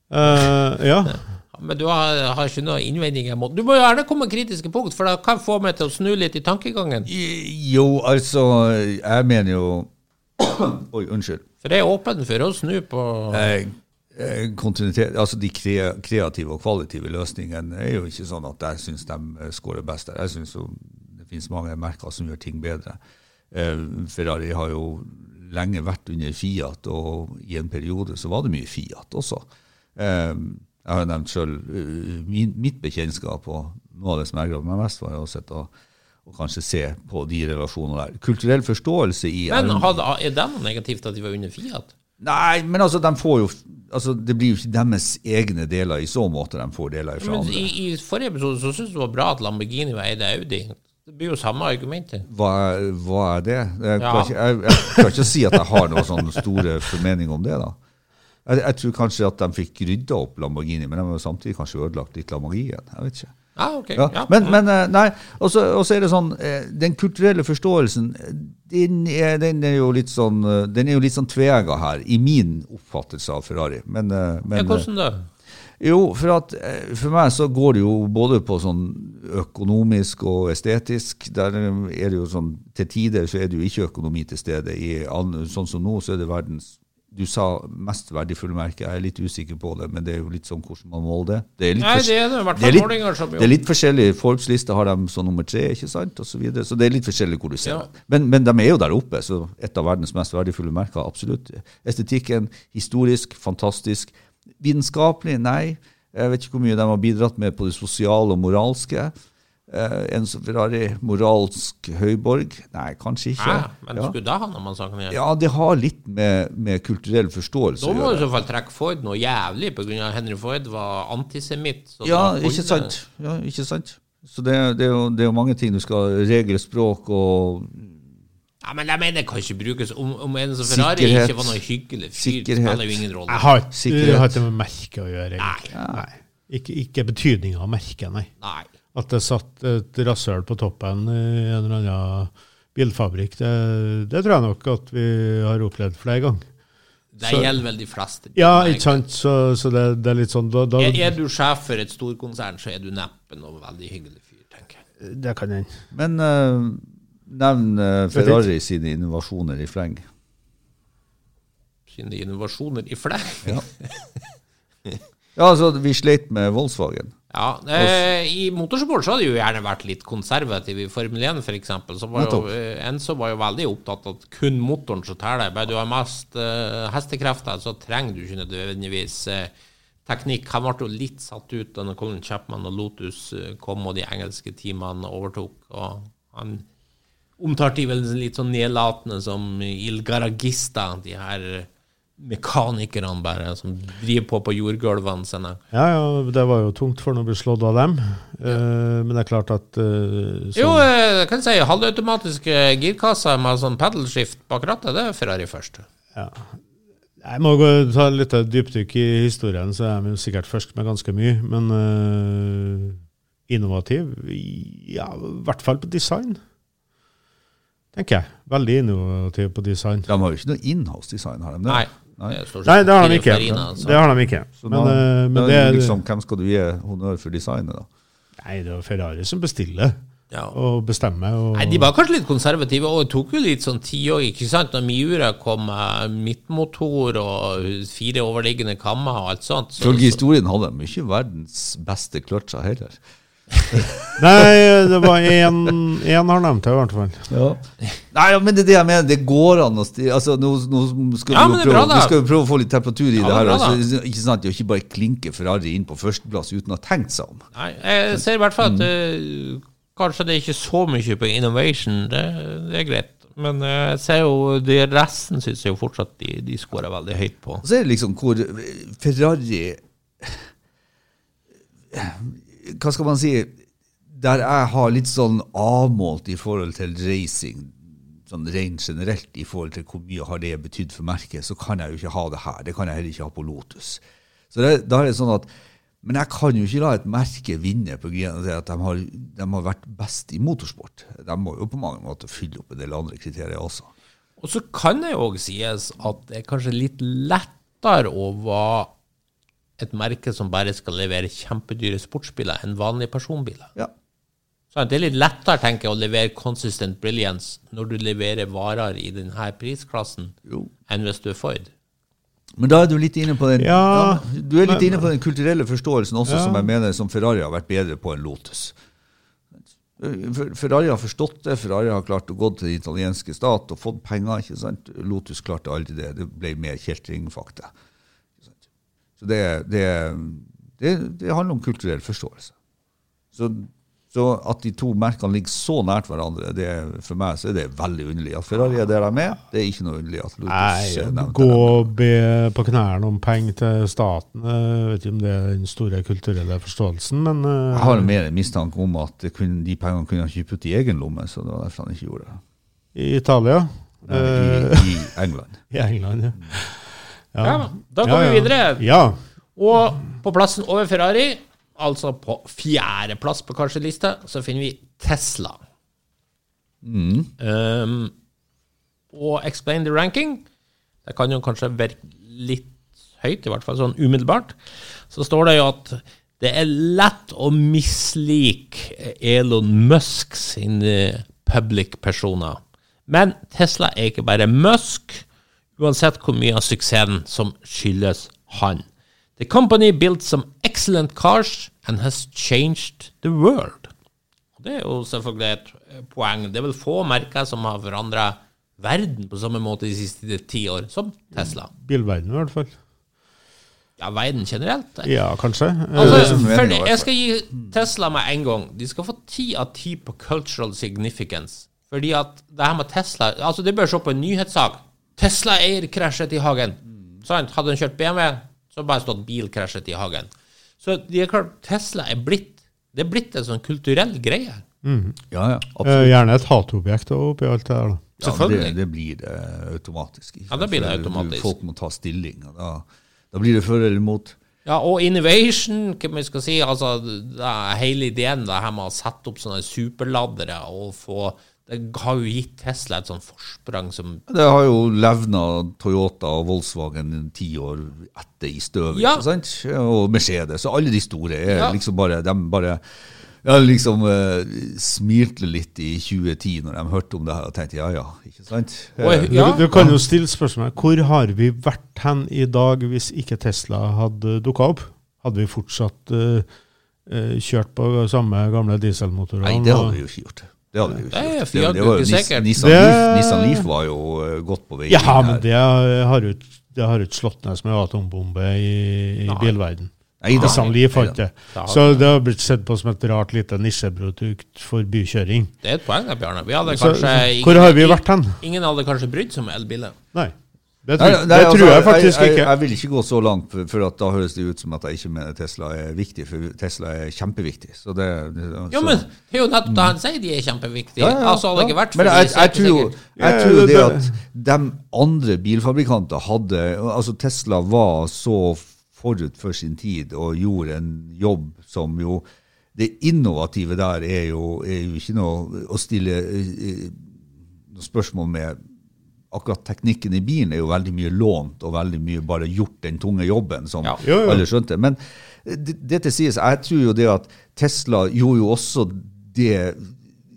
Uh, ja. Men du har, har ikke noen innvendinger mot Du må gjerne komme med kritiske punkt, for det kan få meg til å snu litt i tankegangen. Jo, altså Jeg mener jo Oi, unnskyld. For det er åpen for å snu på Eh, eh, kontinuitet, altså De kreative og kvalitative løsningene er jo ikke sånn at jeg syns de eh, scorer best. Jeg syns det finnes mange merker som gjør ting bedre. Eh, Ferrari har jo lenge vært under Fiat, og i en periode så var det mye Fiat også. Jeg har nevnt sjøl mitt bekjentskap, og noe av det som jeg gravde meg mest, var jo å sitte og, og kanskje se på de relasjonene der. Kulturell forståelse i Men hadde, er det noe negativt at de var under Fiat? Nei, men altså, de får jo altså, Det blir jo ikke deres egne deler i så måte de får deler fra andre. i, I forrige episode så syntes du det var bra at Lamborghini var eid av Audi. Det blir jo samme argumentet. Hva, hva er det? Jeg, Ja. klarer ikke, jeg, jeg kan ikke si at jeg har noen sånne store formening om det. da. Jeg, jeg tror kanskje at de fikk rydda opp Lamborghini, men de har samtidig kanskje ødelagt litt Lamborghini. Jeg vet ikke. Ja, okay. Ja, Ja. Men, men eh, nei, og så er det sånn eh, Den kulturelle forståelsen eh, den er, den er jo litt sånn Den er jo litt sånn tvega her, i min oppfattelse av Ferrari. Men, men ja, hvordan da? Jo, for at for meg så går det jo både på sånn økonomisk og estetisk. Der er det jo sånn Til tider så er det jo ikke økonomi til stede. I, sånn som nå, så er det verdens Du sa mest verdifulle merke. Jeg er litt usikker på det, men det er jo litt sånn hvordan man måler det. Det er litt, Nei, det er det det er litt- det er litt forskjellig. Forbes-liste har dem som nummer tre, ikke sant, og så videre. Så det er litt forskjellig hvor du ser Ja. Men, men de er jo der oppe, så et av verdens mest verdifulle merker, absolutt. Estetikken, historisk, fantastisk. Vitenskapelig, nei. Jeg vet ikke hvor mye de har bidratt med på det sosiale og moralske. Eh, en som Ferrari, moralsk høyborg? Nei, kanskje ikke. Ja, men ja. skulle da ha noe man sa kan gjøre? ja, det har litt med, med kulturell forståelse Da må du i så fall trekke Ford noe jævlig, pga. Henry Ford var antisemitt. Ja, ikke sant. Ja, ikke sant. Så det, det, er jo, det er jo mange ting du skal regle språk og Ja, Men jeg mener det kan ikke brukes om, om en som Ferrari Sikkerhet. ikke var noe hyggelig fyr. Det Sikkerhet. spiller jo ingen rolle. Jeg har, Sikkerhet. jeg har ikke med merket å gjøre, egentlig. Nei. Ikke, ikke betydninga av merket, nei. Nei. At det satt et rasøl på toppen i en eller annen bilfabrikk, det, det tror jeg nok at vi har opplevd flere ganger. Det Så- gjelder vel de fleste. Ja, ikke sant? Så, så det, det er litt sånn da, da, Er, er du sjef for et storkonsern, så er du neppe noe veldig hyggelig fyr, tenker jeg. Det kan hende. Men uh, nevn uh, Ferrari sine innovasjoner i fleng. Sine innovasjoner i fleng. Ja. ja, altså, vi sleit med Volkswagen. Ja, eh, I motorsport så har de jo gjerne vært litt konservativ. I Formel 1 f.eks. Så var jo, eh, Enzo var jo veldig opptatt av at kun motoren som teller. Bare du har mest eh, hestekrefter, så trenger du ikke nødvendigvis eh, teknikk. Han ble jo litt satt ut da Colin Chapman og Lotus eh, kom og de engelske teamene overtok. Og han omtalte de vel litt sånn nedlatende som Il Garagista, de her mekanikerne bare som driver på på jordgulvene sine. Ja, ja, det var jo tungt for ham å bli slått av dem. Eh, men det er klart at eh, Jo, eh, kan si halvautomatiske girkasser med sånn pedalskift bak rattet, det er Ferrari først. Ja. Jeg må gå, ta litt av dypdykk i historien, så er de sikkert først med ganske mye. Men uh, innovativ? Ja, i hvert fall på design. Tenker jeg. Veldig innovativ på design. De har jo ikke noe inhouse-design, har de det? Nei. Nei. Det, Nei, det har de ikke. Farina, så- Det har de ikke. Så Men, da, uh, men det liksom, hvem skal du gi honnør for designet, da? Nei, det er Ferrari som bestiller Ja. og bestemmer. Og, Nei, De var kanskje litt konservative, og det tok jo litt sånn tid òg, ikke sant? Når Miura kom med midtmotor og fire overliggende kammer og alt sånt. Så, Ifølge historien hadde de ikke verdens beste kløtsjer heller. Nei, det var én har nevnt det, i hvert fall. Nei, men det er det jeg mener. Det går an å sti... Altså, nå, nå skal, Ja, vi prøve, bra, vi skal prøve å få litt temperatur i Ja, det her. er bra, Altså, ikke sant? Det er ikke bare klinke Ferrari inn på førsteplass uten å ha tenkt seg om. nei, jeg ser i hvert fall at Mm. eh, kanskje det er ikke så mye på innovation, det, det er greit. Men eh, jeg ser jo det resten syns jeg jo fortsatt de, de scorer veldig høyt på. Og så er det liksom hvor Ferrari Hva skal man si? Der jeg har litt sånn avmålt i forhold til racing, sånn rent generelt i forhold til hvor mye har det betydd for merket, så kan jeg jo ikke ha det her. Det kan jeg heller ikke ha på Lotus. Så det, da er det sånn at Men jeg kan jo ikke la et merke vinne på grunn av at de har, de har vært best i motorsport. De må jo på mange måter fylle opp en del andre kriterier også. Og så kan det jo òg sies at det er kanskje litt lettere å være et merke som bare skal levere kjempedyre sportsbiler enn vanlige personbiler. Ja. Så det er litt lettere tenker jeg, å levere consistent brilliance når du leverer varer i denne prisklassen, Jo. enn hvis du er Ford. Men da er du litt inne på den Ja, Du er litt inne på den kulturelle forståelsen også, Ja. som jeg mener som Ferrari har vært bedre på enn Lotus. Ferrari har forstått det. Ferrari har klart å gå til den italienske stat og fått penger. ikke sant? Lotus klarte aldri det. Det ble mer kjeltringfakta. Så det, det, det, det handler om kulturell forståelse. Så, så at de to merkene ligger så nært hverandre, det, for meg så er det veldig underlig. At Ferrari er der de er, det er ikke noe underlig. at Lotus Nei, er gå og be på knærne om penger til staten. Jeg vet ikke om det er den store kulturelle forståelsen, men eh, Jeg har mer en mistanke om at kunne, de pengene kunne han ikke putte i egen lomme, så det var derfor han ikke gjorde det. i Italia Nei, eh, I, I England. I England, ja. Ja, da går vi videre. Ja. Og på plassen over Ferrari, altså på fjerdeplass på kanskje lista, så finner vi Tesla. Um, og Explain the Ranking, det kan jo kanskje virke litt høyt, i hvert fall sånn umiddelbart, så står det jo at det er lett å mislike Elon Musk sine public personer. Men Tesla er ikke bare Musk, uansett hvor mye av suksessen som skyldes han. The company built some excellent cars and has changed the world. Det er jo selvfølgelig et eh, poeng. Det er vel få merker som har forandra verden på samme måte de siste ti år som Tesla. Bilverden, i hvert fall. Ja, verden generelt. Ja, kanskje. Eh, Altså, det er som meningen, for jeg skal gi Tesla med en gang. De skal få ti av ti på cultural significance. Fordi at det her med Tesla Altså, det bør se på en nyhetssak. Tesla-eier krasjet i hagen. Sant? Hadde han kjørt BMW, så bare stått 'bil krasjet i hagen'. Så de er klart, Tesla er blitt Det er blitt en sånn kulturell greie. Ja, ja, eh, absolutt. gjerne et hatobjekt oppi alt det der, da. Ja, det, Selvfølgelig. det blir det automatisk. ikke Ja, det blir det? Automatisk. Folk må ta stilling. og Da, da blir det for eller imot. Ja, og innovation, hva man skal si, altså det er hele ideen det her med å sette opp sånne superladdere og få Det har jo gitt Tesla et sånn forsprang som Det har jo levna Toyota og Volkswagen ti år etter i støvet. Ja. ikke sant? Og Mercedes. Og alle de store er Ja. liksom bare De bare ja, liksom uh, smilte litt i 2010 når de hørte om det her og tenkte ja ja, ikke sant? Og, Eh, ja, Du, du kan jo stille spørsmålet hvor har vi vært hen i dag hvis ikke Tesla hadde dukka opp? Hadde vi fortsatt eh, kjørt på samme gamle dieselmotorer? Nei, det hadde vi jo ikke gjort. Det hadde vi jo ikke Det gjort. Fiat det var jo Nissan, Det- Leaf, Nissan Leaf var jo eh, godt på vei Ja, inn her. men det har jo ikke- det har jo ikke slått ned som en atombombe i, i bilverden. Nei da. Nissan Leaf har ikke det. Så det har blitt sett på som et rart lite nisjeprodukt for bykjøring. det er et poeng Bjarne. Vi hadde Så, ingen, hvor har vi vært hen? Ingen hadde kanskje brydd seg om elbiler. Nei. Det tror, nei, det altså, tror jeg faktisk jeg, ikke. Jeg vil ikke gå så langt, for, for at da høres det ut som at jeg ikke mener Tesla er viktig, for Tesla er kjempeviktig. Så det, så, Jo, men det er jo nettopp det han sier, de er kjempeviktige. Ja, ja, ja, altså, hadde det ikke vært for Men de, jeg, jeg, tror, jeg tror det det- at de andre bilfabrikanter hadde Altså Tesla var så forut for sin tid og gjorde en jobb som jo Det innovative der er jo, er jo ikke noe å stille eh, noe spørsmål med akkurat teknikken i bilen er jo veldig mye lånt og veldig mye bare gjort den tunge jobben, som Ja. Jo, jo. alle skjønte. Men det, det til sies, jeg tror jo det at Tesla gjorde jo også det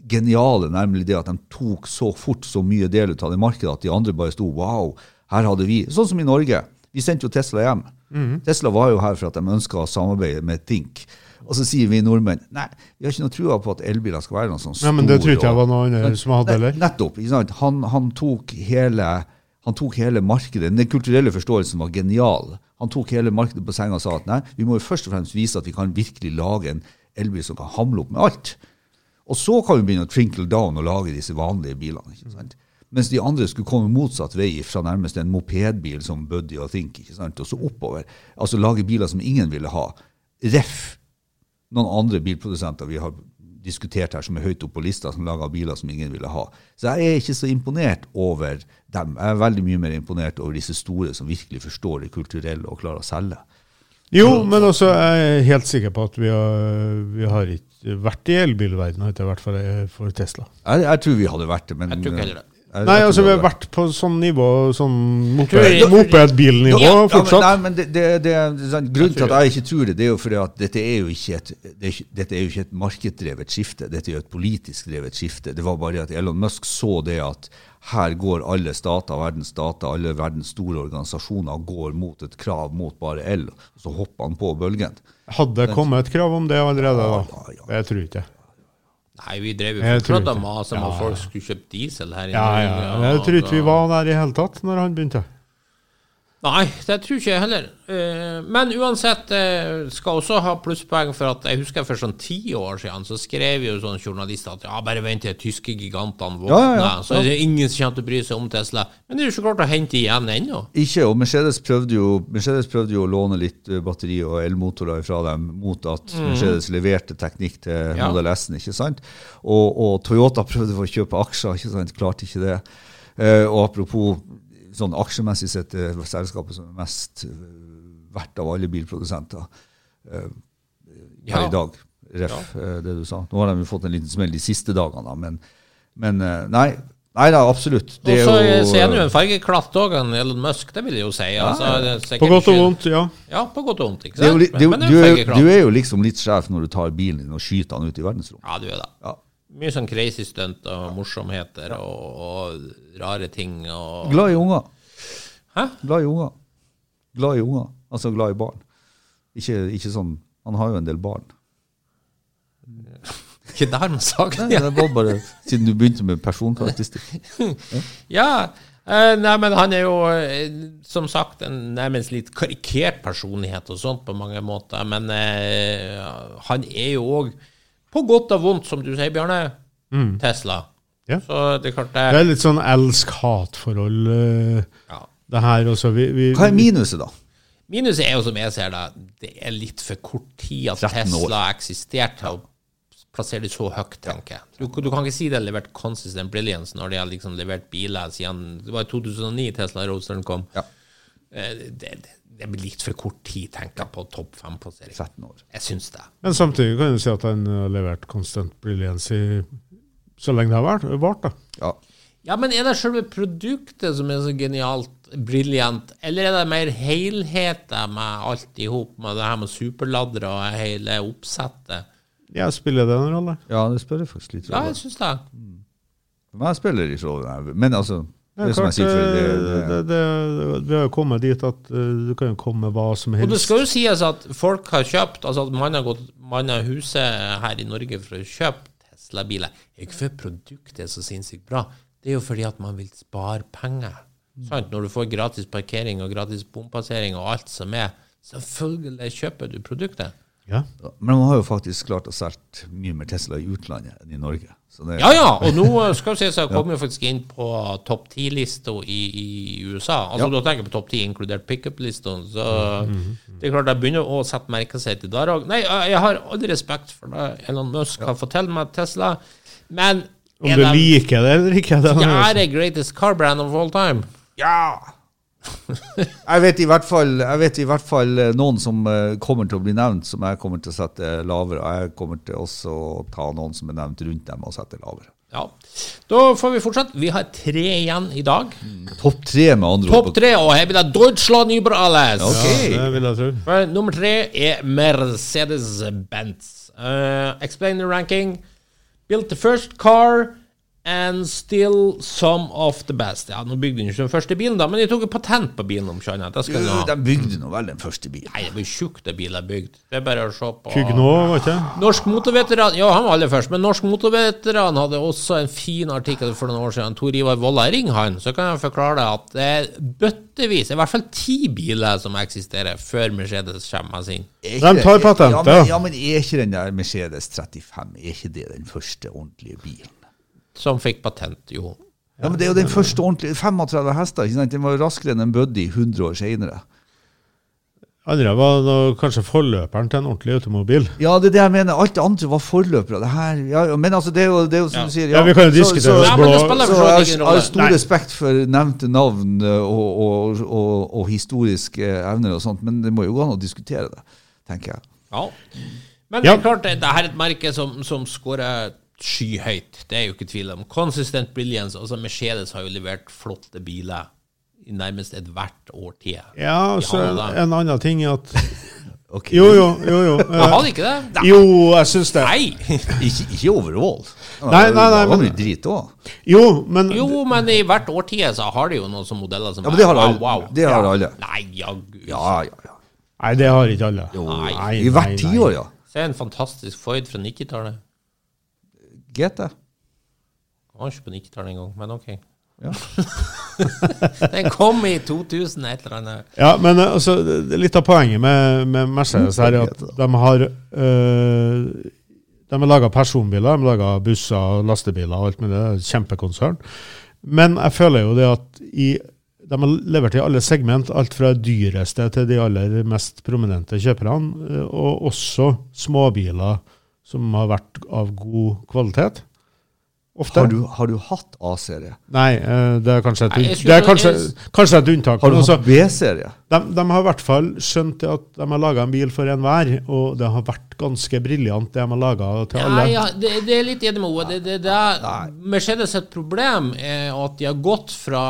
geniale, nemlig det at de tok så fort så mye del ut av det markedet at de andre bare sto wow, her hadde vi Sånn som i Norge. Vi sendte jo Tesla hjem. Mhm. Tesla var jo her for at de ønska å samarbeide med Think. Og så sier vi nordmenn nei, vi har ikke noe trua på at elbiler skal være noe sånn Ja, men det tror ikke jeg var noen andre som hadde heller. Nettopp. Han, han, tok hele, han tok hele markedet. Den kulturelle forståelsen var genial. Han tok hele markedet på senga og sa at nei, vi må jo først og fremst vise at vi kan virkelig lage en elbil som kan hamle opp med alt. Og så kan vi begynne å trinkle down og lage disse vanlige bilene. ikke sant? Mens de andre skulle komme motsatt vei fra nærmest en mopedbil som Buddy og Think. ikke sant? Og så oppover. Altså lage biler som ingen ville ha. Ref noen andre bilprodusenter vi har diskutert her, som er høyt oppe på lista, som lager biler som ingen ville ha. Så jeg er ikke så imponert over dem. Jeg er veldig mye mer imponert over disse store som virkelig forstår det kulturelle og klarer å selge. Jo, men også er jeg helt sikker på at vi har, vi har ikke vært i elbilverdenen, i hvert fall for Tesla. Jeg, jeg tror vi hadde vært det, men Jeg tror ikke heller det. Jeg- Nei, jeg altså vi har vært på sånn nivå, sånn mopedbilnivå Ja, Ja, men, fortsatt. nei, men det, det, det, grunnen til at jeg ikke tror det, det er jo fordi at dette er jo ikke et, det er ikke, dette er jo ikke et markeddrevet skifte. Dette er jo et politisk drevet skifte. Det var bare at Elon Musk så det at her går alle stater, verdens stater, alle verdens store organisasjoner går mot et krav mot bare el. Og så hopper han på bølgen. Hadde det kommet et krav om det allerede, da? Ja, ja, Jeg tror ikke det. Nei, vi drev jo fortsatt og masa om at folk skulle kjøpe diesel her i Ja, ja. Jeg tror ikke vi var der i hele tatt når han begynte. Nei, det tror ikke jeg heller. Eh, Men uansett, eh, skal også ha plusspoeng for at jeg husker for sånn ti år siden så skrev jo sånne journalister at ja, bare vent til tyske gigantene våkner, Ja, ja, ja. så er det ingen som kommer til å bry seg om Tesla. Men det er jo ikke klart å hente igjen ennå. Ikke, og Mercedes prøvde jo, Mercedes prøvde jo å låne litt eh, batteri og elmotorer fra dem mot at Mercedes leverte teknikk til. Model S-en, ikke sant? Og, og Toyota prøvde å kjøpe aksjer, ikke sant? Klarte ikke det. Og apropos sånn aksjemessig sett det selskapet som er mest eh, verdt av alle bilprodusenter uh, per Ja. i dag. Ref eh, det du sa. Nå har de jo fått en liten smell de siste dagene, da, men, men nei. Nei da, absolutt. Og Det er så jo- så er han jo en fargeklatt òg, Elon Musk, det vil jeg jo si. Altså, er På godt og vondt, ja. Ja, på godt og vondt. ikke Det er jo, sant? det men, Men det du, er er, jo jo- du er jo liksom litt sjef når du tar bilen din og skyter den ut i verdensrommet. Ja, du er det. Ja. Mye sånn crazy stunt og morsomheter og, og rare ting og Glad i unger. Hæ? Glad i unger. Glad i unger. Altså glad i barn. Ikke, ikke sånn Han har jo en del barn. Ikke der med saken. Nei, det var bare siden du begynte med personkarakteristikk. Ja, ja. nei, men han er jo eh, som sagt en nærmest litt karikert personlighet og sånt på mange måter. Men eh, han er jo òg, på godt og vondt, som du sier, Bjarne, Tesla. Ja. Så det er klart Det det er litt sånn elsk-hat-forhold, eh, ja. det her også. Vi, vi, Hva er minuset, da? Minuset er jo, som jeg ser det, det er litt for kort tid at Tesla har eksistert til å plassere det så høyt, tenker jeg. Du, du kan ikke si det har levert consistent brilliance når de har liksom levert biler siden Det var i 2009 Tesla Roadsteren kom. Ja. Eh, Det, det, det blir litt for kort tid, tenker jeg, på topp fem-plassering. 13 år. Jeg syns det. Men samtidig kan du si at han har levert konstant briljans i så lenge det har vært, vart. da. Ja. Ja, men er det selve produktet som er så genialt, briljant, eller er det mer helheten med alt i hop, med det her med superladdere og hele oppsettet? Ja, spiller det en rolle? ja, det spiller faktisk litt Ja, jeg syns det. For meg spiller det ikke rolle. Men altså det klart, sier, det, det, det, vi har jo kommet dit at eh, du kan jo komme med hva som helst. Og det skal jo sies at folk har kjøpt Altså at man har gått Man har huset her i Norge for å kjøpe Tesla-biler. Det er ikke for produktet er så sinnssykt bra. Det er jo fordi at man vil spare penger. Sant? Når du får gratis parkering og gratis bompassering og alt som er, selvfølgelig kjøper du produktet. Ja. Men man har jo faktisk klart å selge mye mer Tesla i utlandet enn i Norge. Så det, Ja, ja, og nå eh, skal vi se, så jeg kommer vi faktisk inn på topp ti-lista i, i USA. Altså Ja. Da tenker jeg på topp ti, inkludert pickup-lista. Så det er klart jeg begynner å sette merke seg til der òg. Nei, jeg har all respekt for det Elon Musk har fått til med Tesla, men Om du liker det eller ikke det er er det greatest car brand of all time? Ja! jeg, vet i hvert fall, jeg vet i hvert fall eh, noen som eh, kommer til å bli nevnt, som jeg kommer til å sette lavere. Og jeg kommer til også å ta noen som er nevnt rundt dem, og sette lavere. Ja. Da får vi fortsette. Vi har tre igjen i dag. Topp tre, med andre ord. Topp tre, og her blir det Deutschland über alles. Okay. Ja, det vil jeg tro. For nummer tre er Mercedes-Benz. Uh, explain the ranking. Built the first car and still some of the best. Ja, Nå bygde de ikke den første bilen, da, men de tok jo patent på bilen. om skal de. De bygde nå vel den første bilen. Nei, det var tjukt det bilen er bygd. Det er bare å se på Kygno, var ikke det? Norsk motorveteran Ja, han var aller først, men Norsk motorveteran hadde også en fin artikkel for noen år siden. Tor Ivar Volla, ring han, så kan jeg forklare deg at det er bøttevis, i hvert fall ti biler som eksisterer før Mercedes kommer med sin. De tar patent, ja, men, ja, men er ikke den der Mercedes 35 er ikke det den første ordentlige bilen? Som fikk patent, jo. Ja, men Det er jo den første ordentlige 35 hester. ikke sant? Den var jo raskere enn en Buddy 100 år senere. Andre var da kanskje forløperen til en ordentlig automobil. Ja, det er det jeg mener. Alt det andre var forløpere. Det her, ja, ja, men altså, det er jo, det er jo som Ja. du sier Ja, vi kan jo diskutere så- oss Ja, men det blå- Så jeg har- har stor Nei. respekt for nevnte navn eh, og, og, og, og historiske evner og sånt, men det må jo gå an å diskutere det, tenker jeg. Ja. Men Ja. det er klart, det, det her er et merke som, som skårer skyhøyt. Det er jo ikke tvil om. Consistent brilliance. Altså Mercedes har jo levert flotte biler i nærmest ethvert årtie. Ja, så Ja, da. en annen ting er at okay. Jo, jo, jo. jo. Jeg de hadde ikke det? Jo, jeg syns det. Nei! Ikke, ikke overall. Nei, nei, nei, men- drit også. Jo, men Jo, men i hvert årtie så har de jo noen sånne modeller som Ja, men det har wow, alle. wow. Det har alle. Nei, jaggu. Ja, ja, ja. Nei, det har ikke alle. Jo, Nei. Nei, I hvert tiår, ja. Se en fantastisk Foyd fra 90-tallet. GT. Jeg var ikke på 90-tallet engang, men OK. Ja. Den kom i 2000 et eller annet. Ja, men eh, altså, litt av poenget med, med Mercedes her er at de har øh, De har laga personbiler, de har laga busser, lastebiler og alt mulig. Det er kjempekonsern. Men jeg føler jo det at i de har levert i alle segment, alt fra dyreste til de aller mest prominente kjøperne, øh, og også småbiler som har vært av god kvalitet. Ofte. Har du, har du hatt A-serie? Nei, eh, det er kanskje et, Nei, det er kanskje, kanskje et unntak. Har du hatt B-serie? de, de har i hvert fall skjønt at de har laga en bil for enhver, og det har vært ganske briljant, det de har laga til alle. Nei, ja, det, det er litt enig med henne. Det, det, det er, Mercedes et problem er at de har gått fra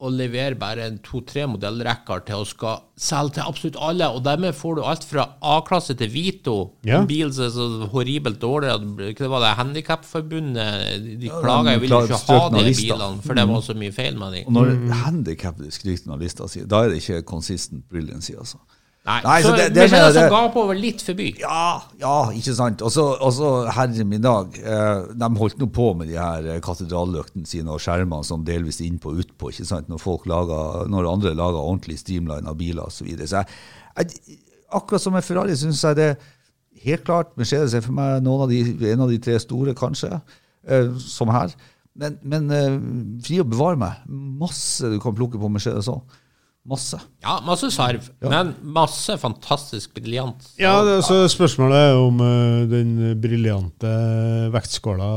å levere bare en to-tre modellrekker til å skal selge til absolutt alle, og dermed får du alt fra A-klasse til Vito. Ja. En bil som er så horribelt dårlig at Hva var det, Handikapforbundet De klager, klaga, jeg ville ikke ha de bilene, for det var så mye feil med Og dem. når Mm. handikappede skryter av lista si, da er det ikke consistent brilliancy, altså. Nei, Nei, så, så det- det men mener jeg- har gaper over litt forbi. Ja, ja, ikke sant. Og så, herre min dag, eh, de holdt nå på med de her eh, katedralløktene sine og skjermene som delvis er innpå og utpå, ikke sant, når folk lager, når andre lager ordentlig streamline av biler og så videre. Så jeg, jeg, akkurat som med Ferrari syns jeg det helt klart, Mercedes er for meg noen av de, en av de tre store, kanskje, eh, som her. Men, men eh, fri å bevare meg. Masse du kan plukke på Mercedes òg. Masse. Ja, masse sarv, men masse fantastisk briljant. Ja, det, så Spørsmålet er om uh, den briljante vektskåla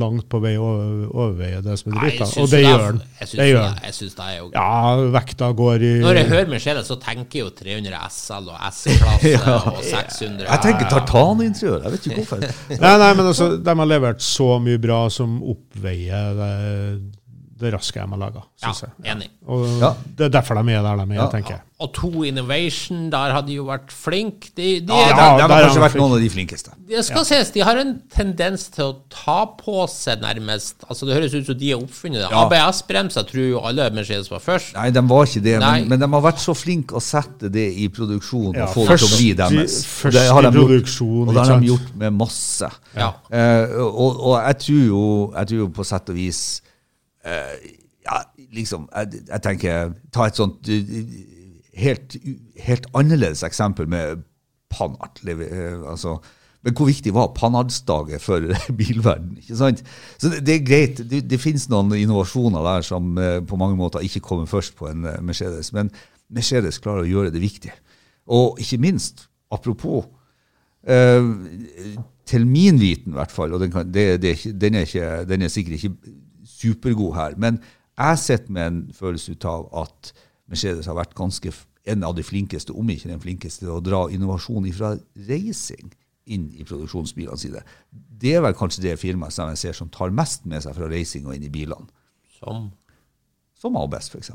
langt på vei over, overveier det som er dritt. Og det det gjør den. Jeg syns Det gjør det, jeg syns det er jo Ja, vekta går i Når jeg hører Mercedes, så tenker jeg jo 300 SL og S-klasse og 600. Jeg tenker tartaninteriør, jeg vet ikke hvorfor. Nei, nei, men altså, de har levert så mye bra som oppveier det, det raske de har laga, Ja, jeg. enig. Og Ja. Det er derfor de er der de er, Ja. tenker jeg. Og to Innovation, der har de jo vært flinke. De, de, Ja, de, de, de har er kanskje vært noen av de flinkeste. det skal ses, de har en tendens til å ta på seg nærmest Altså Det høres ut som de har oppfunnet det. Ja. ABS-bremser tror jo alle Mercedes var først. Nei, de var ikke det, men, men de har vært så flinke å sette det i produksjon Ja, og få det til å bli først deres. først det har i de gjort, og det har de gjort med masse. Ja. Eh, og, og jeg tror jo jeg tror jo på sett og vis Ja, liksom jeg, jeg tenker Ta et sånt eh, helt, helt annerledes eksempel med Panhard. eh, Altså, men hvor viktig var Panhardsdager for bilverden? ikke sant? Så det, det er greit. Det, det finnes noen innovasjoner der som eh, på mange måter ikke kommer først på en eh, Mercedes. Men Mercedes klarer å gjøre det viktig. Og ikke minst, apropos eh, Til min viten, i hvert fall, og den, kan, det, den, er ikke, den er sikkert ikke supergod her, men jeg sitter med en følelse ut av at Mercedes har vært ganske en av de flinkeste, om ikke den flinkeste, til å dra innovasjon fra racing inn i produksjonsbilene sine. Det er vel kanskje det firmaet som jeg ser som tar mest med seg fra racing og inn i bilene. Som Som ABS, f.eks.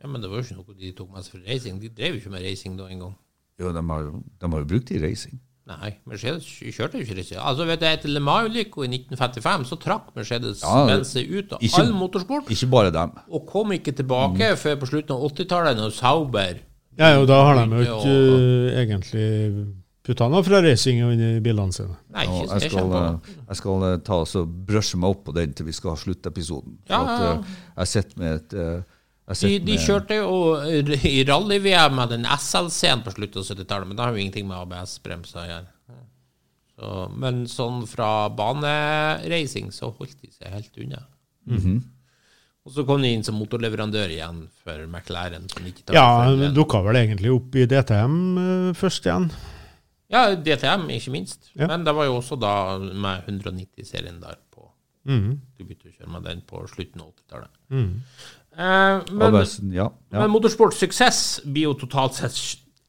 Ja, men det var jo ikke noe de tok med seg fra racing. De drev jo ikke med racing da engang. Jo, de har, de har jo brukt det i racing. Nei, Mercedes kjørte jo ikke racing. Altså, vet du, Etter Le Mans-ulykka i 1955 så trakk Mercedes Ja, Benz seg ut av ikke- all motorsport. Ikke bare dem. Og kom ikke tilbake Mm. før på slutten av 80-tallet, når Sauber Ja, jo, da har de jo ikke uh, egentlig putta noe fra racing inn i bilene sine. Nei, ikke jeg jeg skal, eh, jeg skal eh, ta og så brushe meg opp på den til vi skal ha sluttepisoden. Ja, ja, ja. eh, Jeg sitter med et De, de kjørte jo i rally-VM med den SLC-en på slutten av 70-tallet, men det har jo ingenting med ABS-bremser å gjøre. Så, men sånn fra banereising så holdt de seg helt unna. Mhm. Og så kom de inn som motorleverandør igjen for McLaren. På 90-tallet. Ja, dukka vel egentlig opp i DTM uh, først igjen. ja, DTM, ikke minst. Ja. Men det var jo også da med 190-serien der på Mhm. Du begynte å kjøre med den på slutten av 80-tallet. Mhm. Eh, men, ABS-en, ja, ja. Men motorsports suksess blir jo totalt sett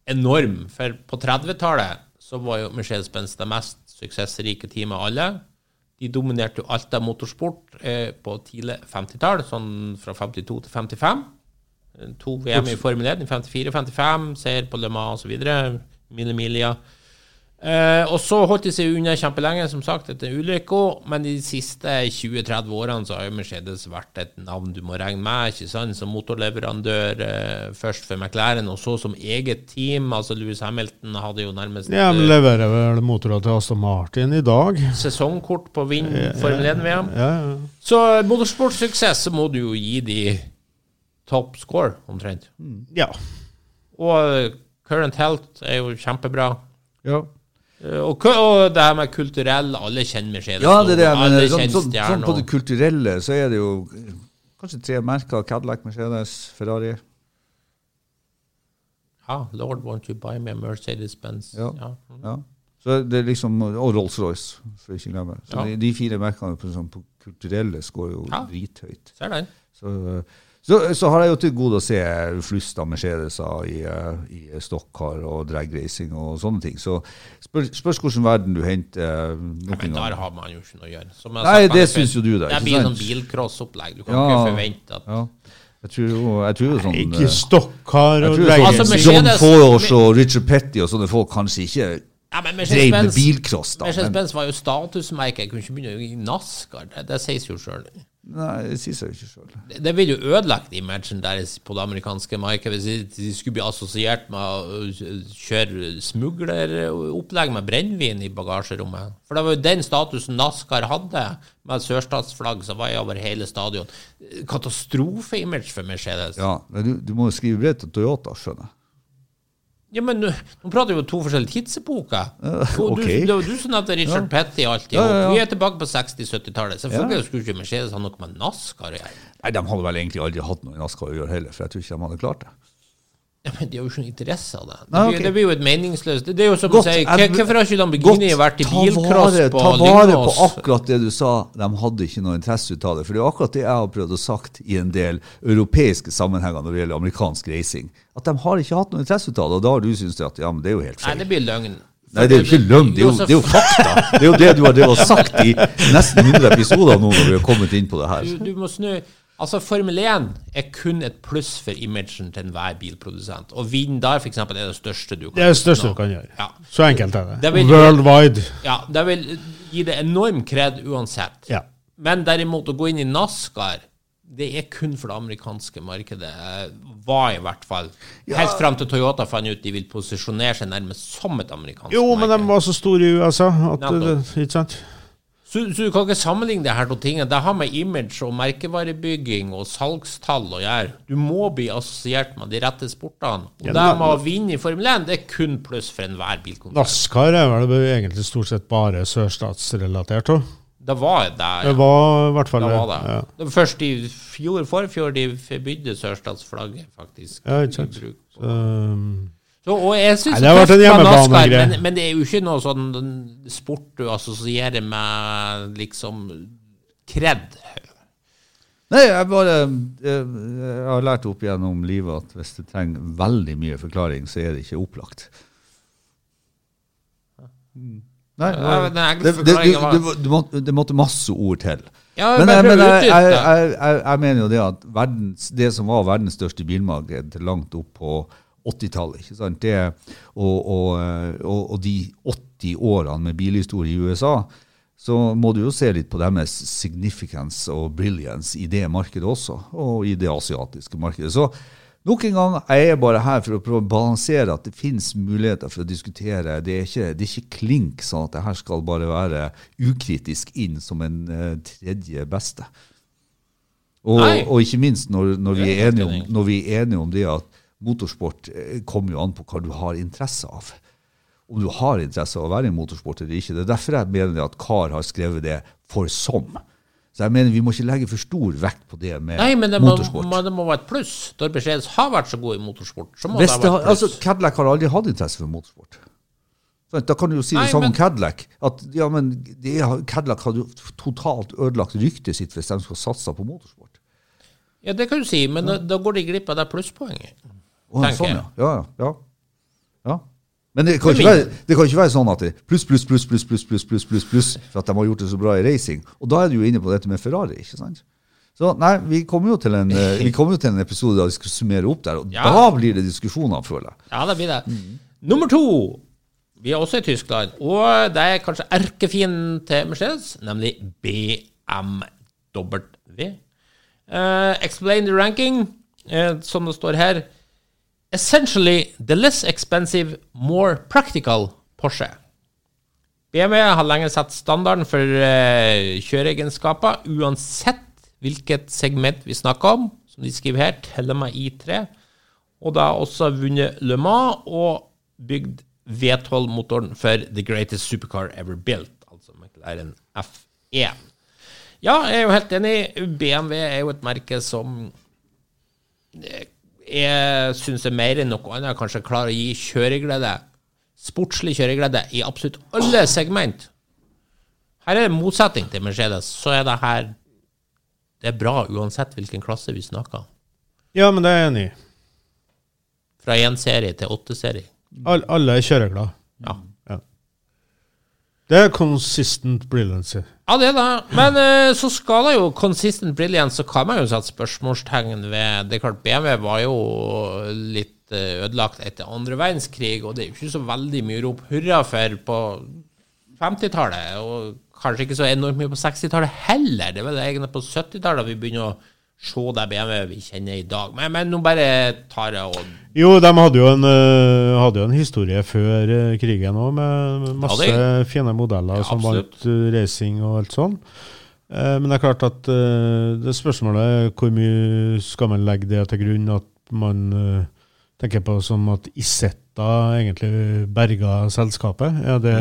enorm. For på 30-tallet så var jo Mercedes-Benz det mest suksessrike teamet av alle. De dominerte jo alt av motorsport eh, på tidlig 50-tall, sånn fra 52 til 55. Eh, To VM i Formel 1 i 54 og 55, seier på Le Mans osv. Mille Milia. Eh, og så holdt de seg unna kjempelenge, som sagt, etter ulykka. Men de siste 20-30 årene så har jo Mercedes vært et navn du må regne med, ikke sant? som motorleverandør. Eh, først for McLaren, og så som eget team. Altså Louis Hamilton hadde jo nærmest Ja, men eh, leverer vel motorer til Aston Martin i dag? sesongkort på Vinn Formel 1-VM. Ja, ja. Så motorsportsuksess, så må du jo gi de top score, omtrent. ja. Og eh, current health er jo kjempebra. Ja. Eh, Og, og det her med kulturell, alle kjenner Mercedes. Ja, det er det men. Sånn, sånn, sånn på det kulturelle så er det jo kanskje tre merker. Cadillac, Mercedes, Ferrari. Ja, Lord, won't you buy me a Mercedes-Benz? Ja. Ja. Ja. Så det er liksom, Og Rolls-Royce, for ikke å glemme. Så Ja. de, de fire merkene på, sånn, på kulturelle skårer jo Ja. drithøyt. Ser den. Så, så, så har jeg jo til gode å se flust av Mercedeser i, eh, i stokkar og dragracing og sånne ting. Så spør, spørs hvilken verden du henter noen nok Men der har man jo ikke noe å gjøre. Som jeg Nei, sagt, det syns jo du, da. Det blir sånn bilcross-opplegg. Du kan Ja. ikke forvente at Ja. Jeg tror jo, jeg tror jo sånn Ikke eh, stokkar og dragracing. drag Altså, sånn Mercedes- John Forge og Richard Petty og sånne folk kanskje ikke ja, men drev med bilcross, da. Men, Mercedes-Benz var jo statusmerke. Jeg kunne ikke begynne i NASCAR. Det, det sies jo sjøl. Nei, det sier seg jo ikke sjøl. Det, vil jo ødelegge imagen deres på det amerikanske markedet hvis de- skulle bli assosiert med å kjøre smugleropplegg med brennevin i bagasjerommet. For det var jo den statusen NASCAR hadde, med sørstatsflagg som var over hele stadion. Katastrofeimage for Mercedes. Ja, men du, du må jo skrive brev til Toyota, skjønner jeg. Ja, men nå nå prater vi jo to forskjellige tidsepoker. Og ok. du, det var du som nevnte Richard Petty alltid. Ja, ja, ja. Vi er tilbake på 60-70-tallet. Selvfølgelig Ja. skulle ikke Mercedes ha noe med NASCAR å gjøre. Nei, De hadde vel egentlig aldri hatt noe i NASCAR å gjøre heller, for jeg tror ikke de hadde klart det. Ja, men De har jo ikke noe interesse av det. Det, blir, blir, okay. det blir jo et meningsløst Det, det er jo som Godt, å si Hvorfor har ikke Lamborghini vært i bilcross på Lyngås? Ta vare på akkurat det du sa, de hadde ikke noe interesse ut av det. For det er jo akkurat det jeg har prøvd å sagt i en del europeiske sammenhenger når det gjelder amerikansk racing. At de har ikke hatt noe interesse ut av det, og da har du syntes at ja, men det er jo helt feil. Nei, det blir løgn. Nei, det er jo ikke løgn, det er jo, det er jo fakta. Det er jo det du har sagt i nesten 100 episoder nå når vi har kommet inn på det her. Du, du må snu Altså, Formel 1 er kun et pluss for imagen til enhver bilprodusent. Å vinne der, f.eks., er det største du kan Det er det største du kan gjøre. Ja. Så enkelt er det. Det vil- Worldwide. Ja, det vil gi det enorm kred uansett. Ja. Men derimot å gå inn i NASCAR det er kun for det amerikanske markedet. Var i hvert fall. Helt fram til Toyota fant ut de vil posisjonere seg nærmest som et amerikansk Jo, men de var så store i USA at Nettopp. Ikke sant? Så, så du kan ikke sammenligne det her to tingene. Det har med image og merkevarebygging og salgstall å gjøre. Du må bli assosiert med de rette sportene. Og Ja, det med å vinne i Formel 1 det er kun pluss for enhver bilkontroll. NASCAR er vel egentlig stort sett bare sørstatsrelatert òg. Det var det. Ja. Det var i hvert fall Det var det. Ja. Det var først i fjor, forfjor, de forbydde sørstatsflagget, faktisk. Ja, ikke sant. Så, og jeg synes Nei, det har vært en tøft hjemmebanegreie. Men, men det er jo ikke noe sånn sport du assosierer med liksom kred. Nei, jeg bare jeg, Jeg har lært opp gjennom livet at hvis det trenger veldig mye forklaring, så er det ikke opplagt. Nei, Ja, det, det, det, det, det, måtte, det måtte masse ord til. Ja, Men, jeg, men å jeg, jeg, jeg, jeg, jeg mener jo det at verdens, det som var verdens største bilmarked langt opp på 80-tallet, ikke sant? Og, og, eh, og, og de 80 årene med bilhistorie i USA, så må du jo se litt på deres significance og brilliance i det markedet også, og i det asiatiske markedet. Så nok en gang, jeg er bare her for å prøve å balansere at det finnes muligheter for å diskutere. Det er ikke, det er ikke klink sånn at det her skal bare være ukritisk inn som en eh, tredje beste. Og, og ikke minst når, når, vi om, når vi er enige om det at motorsport eh, kommer jo an på hva du har interesse av. Om du har interesse av å være i motorsport eller ikke. Det er derfor jeg mener at Kar har skrevet det for som. Så jeg mener vi må ikke legge for stor vekt på det med Nei, men det må, motorsport. må, det må være et pluss. Når Mercedes har vært så god i motorsport, så må Hvis det det være har, pluss. altså. Cadillac har aldri hatt interesse for motorsport. Da kan du jo si Nei, det samme men- om Cadillac. At ja, men det, har- Cadillac hadde jo totalt ødelagt ryktet sitt hvis de skulle satsa på motorsport. ja, det kan du si, men da, da går de glipp av det plusspoenget. Å, tenker sånn, jeg. Ja, ja, ja. Men det kan, være, det kan, ikke være, sånn at det pluss, pluss, plus, pluss, pluss, pluss, pluss, pluss, pluss, for at de har gjort det så bra i racing. Og da er du jo inne på dette med Ferrari. ikke sant? Så nei, vi kommer jo til en, eh, kom jo til en episode der vi skal summere opp der, og ja. da blir det diskusjoner, føler jeg. Ja, det blir det. Mm. Nummer to. Vi er også i Tyskland, og det er kanskje erkefienden til Mercedes, nemlig BMW. Uh, eh, explain the ranking, uh, som det står her. Essentially the less expensive, more practical Porsche. BMW har lenge satt standarden for uh, kjøreegenskaper, uansett hvilket segment vi snakker om. Som de skriver her, Telema I3. Og da også vunnet Le Mans og bygd V12-motoren for The Greatest Supercar Ever Built, altså McLaren F1. Ja, jeg er jo helt enig. BMW er jo et merke som eh, jeg syns er mer enn noe annet kanskje klarer å gi kjøreglede, sportslig kjøreglede, i absolutt alle segment. Her er det motsetning til Mercedes. Så er det her Det er bra uansett hvilken klasse vi snakker. Ja, men det er jeg enig i. Fra én serie til åtte serie. All, alle er kjøreglade. Ja. Ja. Det er consistent brilliancy. Ja, det da. Men uh, så skal det jo consistent brilliance, så kan man jo sette spørsmålstegn ved Det er klart, BMW var jo litt uh, ødelagt etter andre verdenskrig, og det er jo ikke så veldig mye å rope hurra for på 50-tallet, og kanskje ikke så enormt mye på 60-tallet heller. Det er vel egentlig på 70-tallet vi begynner å se det BMW vi kjenner i dag. Men, men nå bare tar jeg og Jo, de hadde jo en, øh, hadde jo en historie før øh, krigen òg, med masse Ja, fine modeller Ja, som vant øh, racing og alt sånn. Eh, men det er klart at det spørsmålet er hvor mye skal man legge det til grunn at man tenker på som at Isetta egentlig berga selskapet? Er det,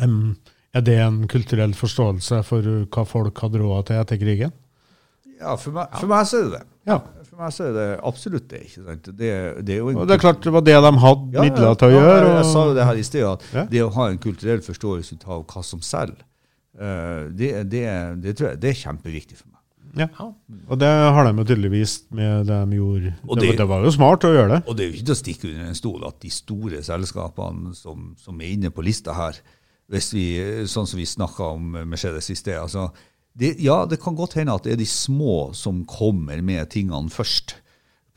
em, er det en kulturell forståelse for hva folk hadde råd til etter krigen? Ja, for meg, for meg så er det det. Ja. For meg så er det absolutt det. ikke sant? Det, det er jo en Og det er klart det var det de hadde Ja, midler til å ja, gjøre. Og... jeg sa jo det her i sted, at Ja. det å ha en kulturell forståelse av hva som selger, eh, det, det, det tror jeg det er kjempeviktig for meg. Ja. Og det har de jo tydeligvis med det de gjorde. Og det, det var jo smart å gjøre det. Og det er jo ikke til å stikke under en stol at de store selskapene som, som er inne på lista her, hvis vi, sånn som vi snakka om Mercedes i sted altså, det, Ja, det kan godt hende at det er de små som kommer med tingene først.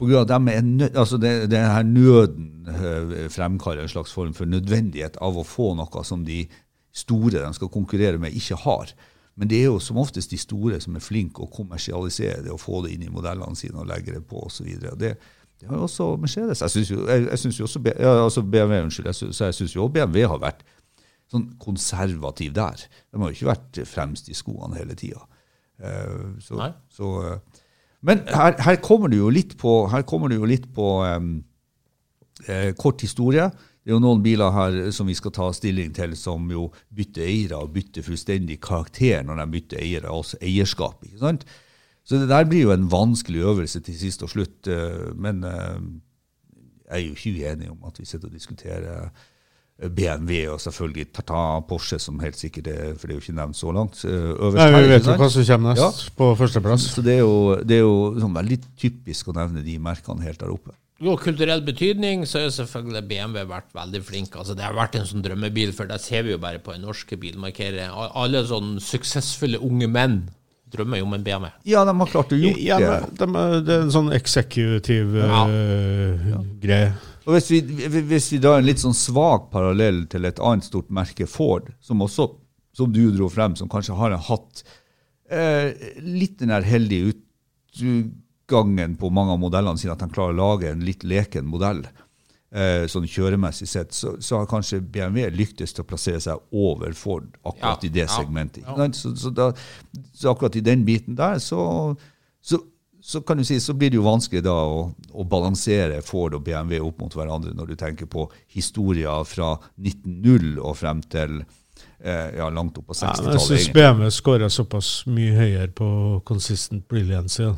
På grunn av dem er nød, altså det, det her nøden eh, fremkaller en slags form for nødvendighet av å få noe som de store de skal konkurrere med, ikke har. Men det er jo som oftest de store som er flinke å kommersialisere det og få det inn i modellene sine og legge det på osv. Det, det har jo også Mercedes. Jeg syns jo, synes jo også ja, altså BMW, unnskyld, jeg synes, jeg synes jo BMW har vært sånn konservativ der. De har jo ikke vært fremst i skoene hele tida. så, så, eh, men her, her kommer det jo litt på, jo litt på um, eh, kort historie. Det er jo noen biler her som vi skal ta stilling til, som jo bytter eiere og bytter fullstendig karakter når de bytter eiere, altså eierskap. ikke sant? Så det der blir jo en vanskelig øvelse til sist og slutt. eh, Men eh, jeg er jo ikke uenig om at vi sitter og diskuterer eh, BMW og selvfølgelig Tata Porsche, som helt sikkert er, for det er jo ikke nevnt så langt. eh, øverst Nei, vi vet jo hva som kommer nest på førsteplass. Så det er jo, det er jo sånn veldig typisk å nevne de merkene helt der oppe. Jo, kulturell betydning, så har selvfølgelig BMW vært veldig flink. Altså, det har vært en sånn drømmebil, for det ser vi jo bare på den norske bilmarkeret. Alle sånne suksessfulle unge menn drømmer jo om en BMW. Ja, de har klart å gjøre Ja, det. men de, det er en sånn eksekutiv Ja. eh, greie. Og hvis vi, hvis vi drar en litt sånn svak parallell til et annet stort merke, Ford, som også, som du dro frem, som kanskje har hatt eh, litt den der heldige utgangen på mange av modellene sine, at de klarer å lage en litt leken modell, eh, sånn kjøremessig sett, så, så har kanskje BMW lyktes til å plassere seg over Ford akkurat Ja, i det segmentet. ja. ja. Så, så, da, så akkurat i den biten der, så, så kan du si, så blir det jo vanskelig da å, å balansere Ford og BMW opp mot hverandre når du tenker på historier fra 1900 og frem til eh, ja, langt opp på Ja, jeg 60-tallet. syns. BMW skårer såpass mye høyere på consistent brilliance ja,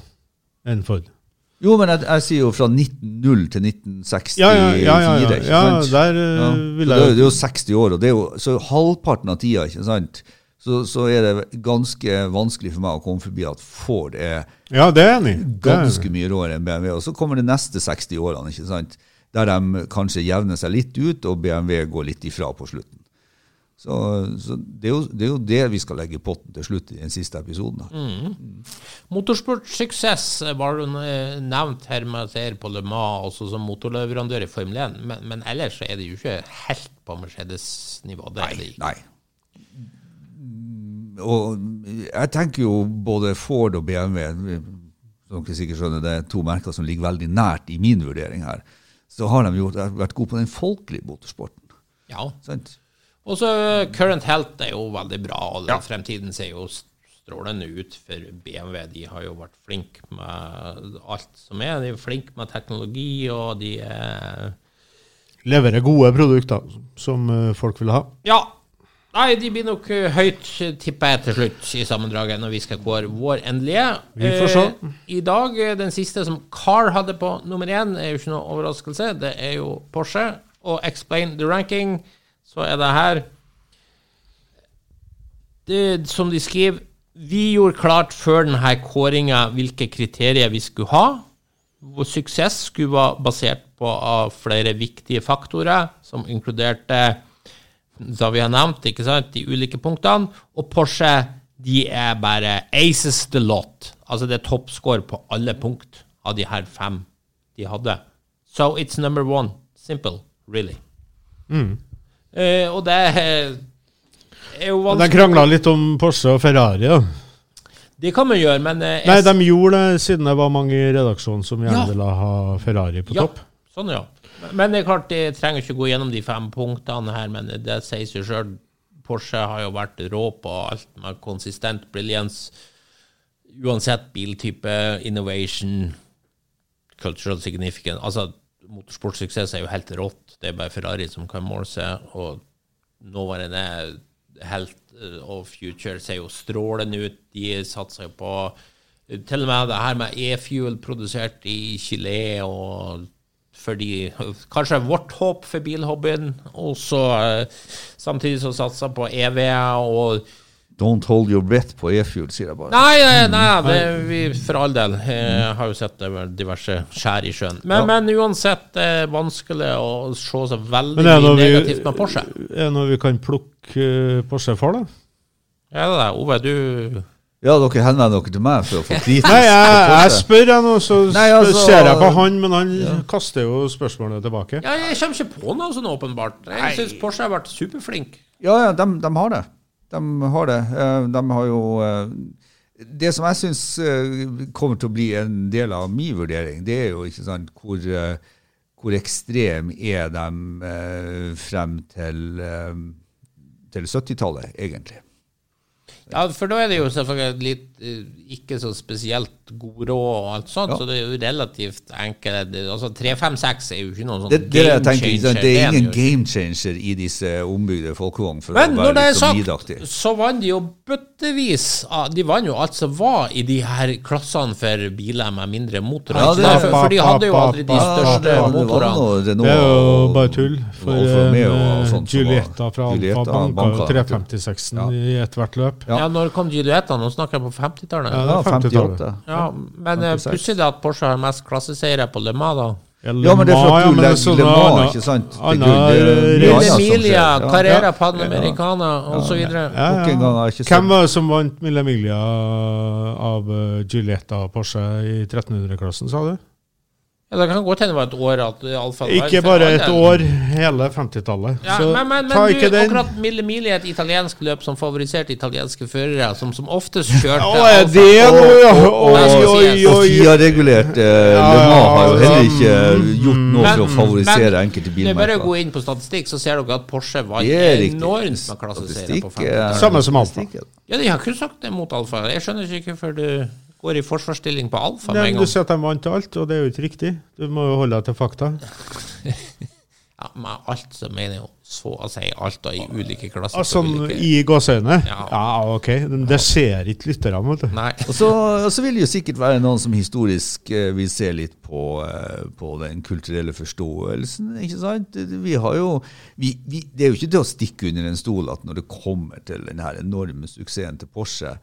enn Ford. Jo, men jeg, jeg sier jo fra 1900 til 1964. Ja, ja, ja. ja, ja, ja der eh, Ja. jo- det er jo 60 år, og det er jo, så halvparten av tida ikke sant? Så, så er det ganske vanskelig for meg å komme forbi at Ford er Ja, det er. Det ganske mye råere enn BMW. Og så kommer de neste 60 årene. ikke sant? der de kanskje jevner seg litt ut, og BMW går litt ifra på slutten. Så, så det, er jo, det er jo det vi skal legge i potten til slutt i den siste episoden. Mm. Motorsportsuksess var eh, nevnt her med ser på Le Mans, også som motorleverandør i Formel 1, men, men ellers så er det jo ikke helt på Mercedes-nivå. Det er det ikke. Nei. Og jeg tenker jo både Ford og BMW, som dere sikkert skjønner, det er to merker som ligger veldig nært i min vurdering her. Så har de jo vært gode på den folkelige motorsporten. Ja. Sant? Og så Current Health er jo veldig bra, og fremtiden ser jo strålende ut for BMW. De har jo vært flinke med alt som er. De er flinke med teknologi, og de er Leverer gode produkter som eh, folk vil ha. Ja. Nei, de blir nok eh, høyt, tipper jeg, til slutt i sammendraget, når vi skal kåre vår endelige. Vi får se. Eh, I dag, eh, den siste som Car hadde på nummer én, er jo ikke noe overraskelse. Det er jo Porsche. Og Explain the Ranking, så er det her det, Som de skriver Vi gjorde klart før denne kåringa hvilke kriterier vi skulle ha. Vår suksess skulle være basert på flere viktige faktorer, som inkluderte som vi har nevnt, ikke sant, de ulike punktene. Og Porsche de er bare aces the lot. Altså det er toppscore på alle punkt av de her fem de hadde. So it's number one. Simple. Really. Eh, og det er, jo vanskelig De krangla litt om Porsche og Ferrari. da. Det kan man gjøre, men eh, Nei, de gjorde det siden det var mange i redaksjonen som gjerne Ja. ville ha Ferrari på ja, topp. Sånn, ja. Men det er klart, jeg trenger ikke gå gjennom de fem punktene her, men det sier seg sjøl. Porsche har jo vært rå på alt med konsistent brilliance. Uansett biltype, innovation, cultural significance. Altså, motorsportsuksess er jo helt rått. Det er bare Ferrari som kan måle seg, og nåværende Helt eh, og Future ser jo strålende ut. De satser jo på til og med det her med e-fuel produsert i Chile og fordi Kanskje vårt håp for bilhobbyen. Og så eh, samtidig som satser på EV og Don't hold your breath på e-fuel, sier jeg bare. Nei, nei, nei det, vi, for all del. Jeg har jo sett diverse skjær i sjøen. Men, men uansett, det er vanskelig å se så veldig det mye negativt med Porsche. Er det noe vi kan plukke eh, Porsche for, da? Ja, det er Ove, du Ja, dere henvender dere til meg for å få kritisk Nei, jeg, jeg spør jeg nå, så Nei, altså- ser jeg på han, men han kaster jo spørsmålene tilbake. Ja, jeg kommer ikke på noe sånn åpenbart. Jeg syns Porsche har vært superflink. Ja, ja, de, de har det. De har det. Eh, De har jo eh, Det som jeg syns kommer til å bli en del av min vurdering, det er jo ikke sant hvor, eh, hvor ekstrem er de eh, frem til, eh, til 70-tallet, egentlig. Ja, for da er det jo selvfølgelig litt ikke så spesielt god råd og alt sånt, Ja. så det er jo relativt enkelt. Altså 356 er jo ikke noen sånn Det, det, det jeg tenker, ikke det er ingen game changer i disse ombygde folkevogn for Men å når det er sånn sagt, så vant de jo bøttevis av De vant jo alt som var i de her klassene for biler med mindre motorer. Ja, det for, for de hadde jo aldri de største motorene. Det er jo bare tull. For og en, sånt som fra Alfa Giulietta banka jo banka, vet du. 356-en Ja. i ethvert løp. Ja. Ja, når kom Julietta, Nå snakker jeg på 50-tallet. Ja, Ja, det Ja, er 50-tallet. men plutselig 56. pussig det at Porsche har mest klasseseire på Le Mans, da. Ja, men det er for at du legger Le Mans, ikke sant? Anna, grunn. Det mye race- annet som Emilia, skjer. Ja. Carrera Ja. Panamericana. Ja, jeg ikke Hvem var det som vant Millemilia av uh, Giulietta Porsche i 1300-klassen, sa du? Ja, det kan godt hende det var et år at Alfa Ikke bare et år, hele 50-tallet. Ja, Så men men, ta ikke du, den. akkurat Mille Mili er et italiensk løp som favoriserte italienske førere, som som oftest kjørte Å, er det noe, ja? Og, oi. FIA-regulert eh, Le Mans har jo heller ikke gjort noe for å favorisere men enkelte Det er bare å gå inn på statistikk, så ser dere at Porsche vant enormt med klasseseiere på 50-tallet. Samme som Alfa. Ja, de har ikke sagt det mot Alfa. Jeg skjønner ikke hvorfor du går i forsvarsstilling på Alfa med en gang. du sier at de vant alt, og det er jo ikke riktig. Du må jo holde deg til fakta. Ja, med alt så mener jeg jo så å si alt da i ulike klasser. Altså, ulike- I gåseøyne? Ja. Ja, ok. Men Det ser ikke lytterne, vet du. Nei. Og så, og så vil det jo sikkert være noen som historisk eh, vil se litt på, eh, på den kulturelle forståelsen. ikke sant? Vi har jo, vi, vi, det er jo ikke til å stikke under en stol at når det kommer til den her enorme suksessen til Porsche,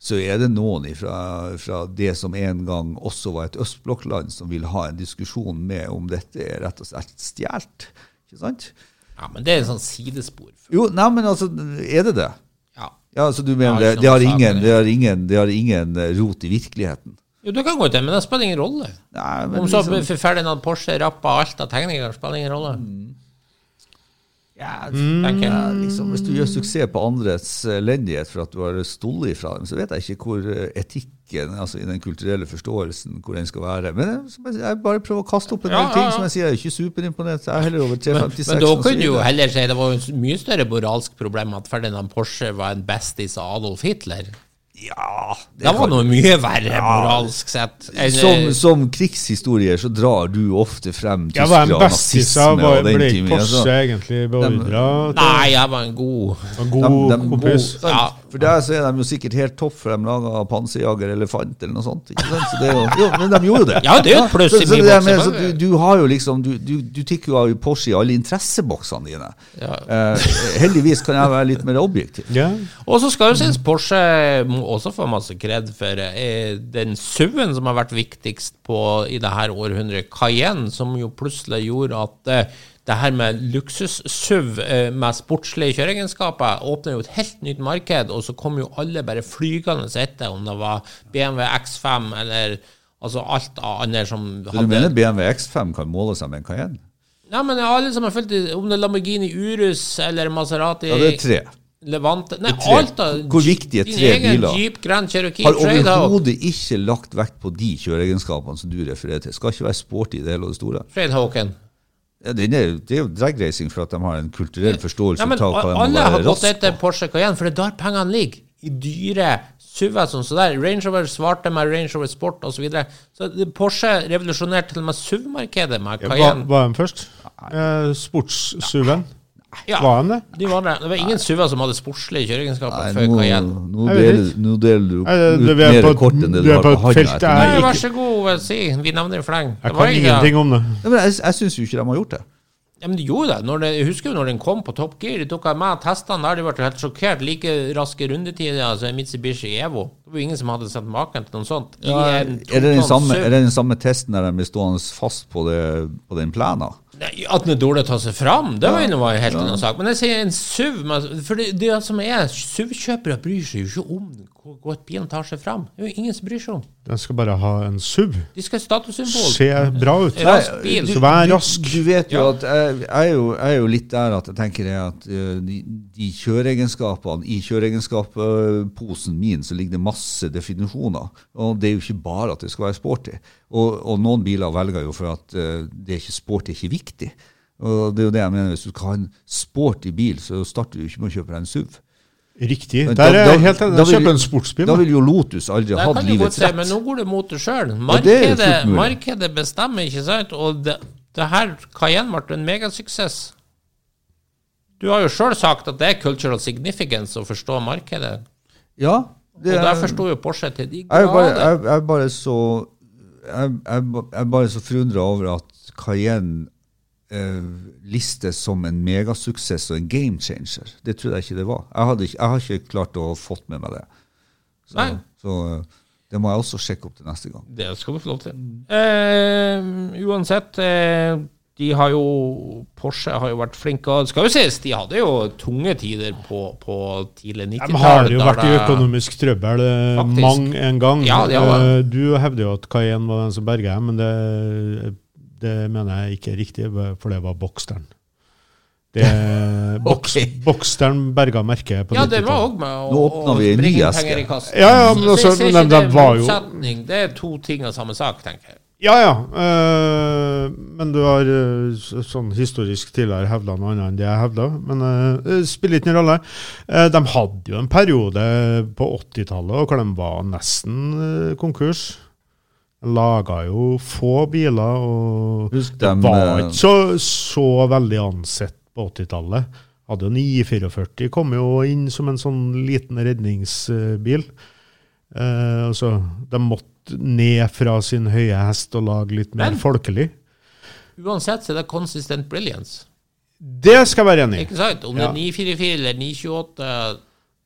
så er det noen fra, fra det som en gang også var et østblokkland, som vil ha en diskusjon med om dette er rett og slett stjålet. Ikke sant? Ja, men det er en sånn sidespor. Jo, nei, men altså, er det det? Ja. Ja, altså du mener det, det, har ingen, det. det, har ingen, det har ingen eh, rot i virkeligheten? Jo, det kan gå til, men det spiller ingen rolle. Nei, men Om så liksom- Ferdinand Porsche rappa alt av tegninger, spiller ingen rolle. Ja, tenker jeg. ja, liksom, hvis du gjør suksess på andres elendighet for at du har stålet ifra dem, så vet jeg ikke hvor eh, etikken altså i den kulturelle forståelsen hvor den skal være. Men jeg, jeg, bare prøver å kaste opp en Ja, del ting ja, ja. som jeg sier. Jeg er ikke superimponert. Jeg er heller over 356. Men da kunne du jo heller si det var et mye større moralsk problem at Ferdinand Porsche var en bestis av Adolf Hitler. Ja, Det var noe mye verre moralsk sett. enn- som, som krigshistorier så drar du ofte frem Jeg var en nazisme og den ble typen. ikke Porsche altså. egentlig beordra Nei, jeg var en god en god De- de- kompis? Bo, Ja. For der så er de jo sikkert helt topp, for de laga panserjager elefant eller noe sånt. Ikke sant? Så det er jo, jo, men de gjorde det. Ja, det er jo et pluss i min det bok, med, så du, du har jo liksom Du, du, du tikker jo av Porsche i alle interesseboksene dine. Ja. Eh, heldigvis kan jeg være litt mer objektiv. Ja. Og så skal jo sies Porsche må også få masse kred for eh, den SUV-en som har vært viktigst på i det her århundret, Cayenne, som jo plutselig gjorde at eh, det her med luksus-SUV eh, med sportslige kjøreegenskaper åpner jo et helt nytt marked, og så kom jo alle bare flygende etter, om det var BMW X5 eller altså alt andre som hadde du mener BMW X5 kan måle seg med en Cayenne? Ja, men alle som har fulgt om det er Lamborghini Urus eller Maserati Ja, det er tre. Levante Nei, tre. alt av Hvor viktig er din tre egen biler? Jeep Grand Cherokee Har overhodet ikke lagt vekt på de kjøreegenskapene som du refererer til. Skal ikke være sporty i det hele og det store. Trailhawken. Ja, den er, det er jo dragracing for at de har en kulturell forståelse Ja, men av hva de må alle har gått etter. Porsche Cayenne, for det er der pengene ligger. I dyre SUV-er sånn så der. Range Rover svarte med Range Rover Sport osv. Så, videre. så Porsche revolusjonerte til og med SUV-markedet med Var, Cayenne. var de først? Eh, Sports-SUV-en? Ja, Var han det? de var det. Det var ingen SUV-er som hadde sportslige kjøreegenskaper før Cayenne. nå, deler, nå deler du Nei, ut det- er mer på kort enn det du har på meg. Nei, vær så god, si. Vi nevner i fleng. Jeg Det var kan ingenting om det. Ja, men jeg, jeg syns jo ikke de har gjort det. Ja, men de gjorde det. Når det. Jeg husker jo når den kom på Top Gear. De tok av meg testene der. De ble helt sjokkert. Like raske rundetider altså Mitsubishi Evo. Det var jo ingen som hadde sett maken til noe sånt. Ja, Er det den samme, er det den samme testen der de blir stående fast på, det, på den plena? At den er dårlig å ta seg fram, det var jo helt annen sak. Men jeg sier en SUV For det, det som er, SUV-kjøpere bryr seg jo ikke om hvor godt bilen tar seg fram. Det er jo ingen som bryr seg om. Den skal bare ha en SUV. De skal ha statussymbol. Se bra ut. Rask bil. Så vær rask. Du vet jo Ja. at jeg, jeg, er jo, jeg er jo litt der at jeg tenker det at eh, de, de kjøreegenskapene I kjøreegenskapsposen min så ligger det masse definisjoner. Og det er jo ikke bare at det skal være sporty. Og, og noen biler velger jo for at eh, det er ikke sporty er ikke viktig. Og det er jo det jeg mener. Hvis du skal ha en sporty bil, så starter du ikke med å kjøpe deg en SUV. Riktig. Men Der da- er jeg da- helt enig. kjøper en sportsbil. Da vil jo Lotus aldri ha hatt livets si, rett. men nå går det mot det sjøl. Markedet, ja, markedet bestemmer, ikke sant? Og det, det her Cayenne ble en megasuksess. Du har jo sjøl sagt at det er cultural significance å forstå markedet. Ja, det Og der er- forsto jo Porsche til de Jeg er bare, grader. jeg, jeg er bare så jeg, jeg, jeg bare så forundra over at Cayenne listes som en megasuksess og en game changer. Det trodde jeg ikke det var. Jeg, hadde ikke, jeg har ikke klart å fått med meg det. Så, Nei. så eh, det må jeg også sjekke opp til neste gang. Det skal du få lov til. Eh, uansett, eh, de har jo Porsche har jo vært flinke. Det skal jo sies, de hadde jo tunge tider på, på tidlig 90-tall. De har jo vært i økonomisk trøbbel eh, mang en gang. Ja, de har det. Eh, Du hevder jo at Cayenne var den som berga dem, men det, det mener jeg ikke er riktig, for det var Boxtern. Det, Box, Ok. Boxsteren berga merket på Ja, det 90-tallet. var òg med å, å vi en ny bringe eske. penger i kassen. Ja, ja, men Så altså, ser men det var jo- Det er to ting av samme sak, tenker jeg. Ja, ja. eh, men du har eh, sånn historisk tidligere hevda noe annet enn det jeg hevda. Men det det spiller ikke noen rolle. Eh, de hadde jo en periode på 80-tallet hvor de var nesten eh, konkurs. Laga jo få biler, og Husk det var eh, ikke så, så veldig ansett på 80-tallet. Hadde jo 944, kom jo inn som en sånn liten redningsbil. Eh, altså, de måtte ned fra sin høye hest og lage litt mer Men- folkelig. Uansett så er det consistent brilliance. Det skal jeg være enig i. Ikke sant? Om det er 944 eller 928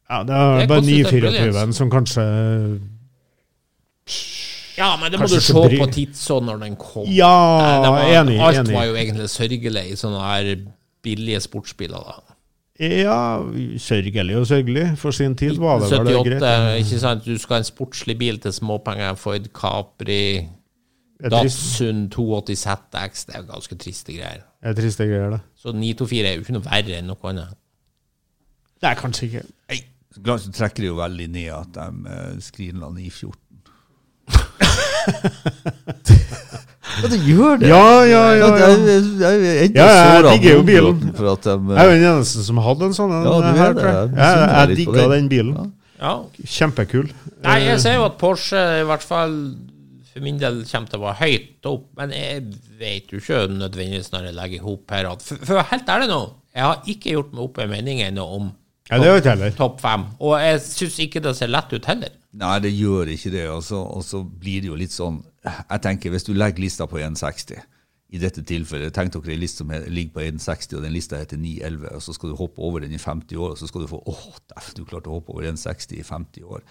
Ja, det er Det er bare konsistent 924 som kanskje Ja, men det må Kanskje du se bry- på tidsånd når den kom. Ja, det var, enig. alt enig. var jo egentlig sørgelig i sånne her billige sportsbiler. da. Ja, sørgelig og sørgelig. For sin tid var det vel det 78, greit. ikke sant? Du skal ha en sportslig bil til småpenger. Ford Capri, Det er trist- Datsun 82 ZX. Det er ganske triste greier. det er triste greier, det. Så 924 er jo ikke noe verre enn noe annet. Nei, kanskje ikke. Nei, så trekker det jo veldig ned at de uh, skrinla 914. ja, det gjør det. Ja, ja, ja. Det ja. Jeg er enda Ja, jeg digger jo bilen. De, Jeg er jo den eneste som hadde en sånn en Ja, du er her, det. jeg. Jeg Jeg, jeg digga den. bilen. Ja. Kjempekul. Nei, jeg Eh, ser jo at Porsche i hvert fall for min del kommer til å være høyt opp, men jeg vet jo ikke nødvendigvis når jeg legger i hop her at For for helt ærlig nå, jeg har ikke gjort meg opp en mening ennå om Ja, det har jeg ikke heller. topp fem, og jeg syns ikke det ser lett ut heller. Nei, det gjør ikke det. Og så, og så blir det jo litt sånn Jeg tenker, hvis du legger lista på 1,60 i dette tilfellet, Tenk dere en liste som ligger på 1,60, og den lista heter 9,11, og så skal du hoppe over den i 50 år, og så skal du få åh, dæven, du klarte å hoppe over 1,60 i 50 år.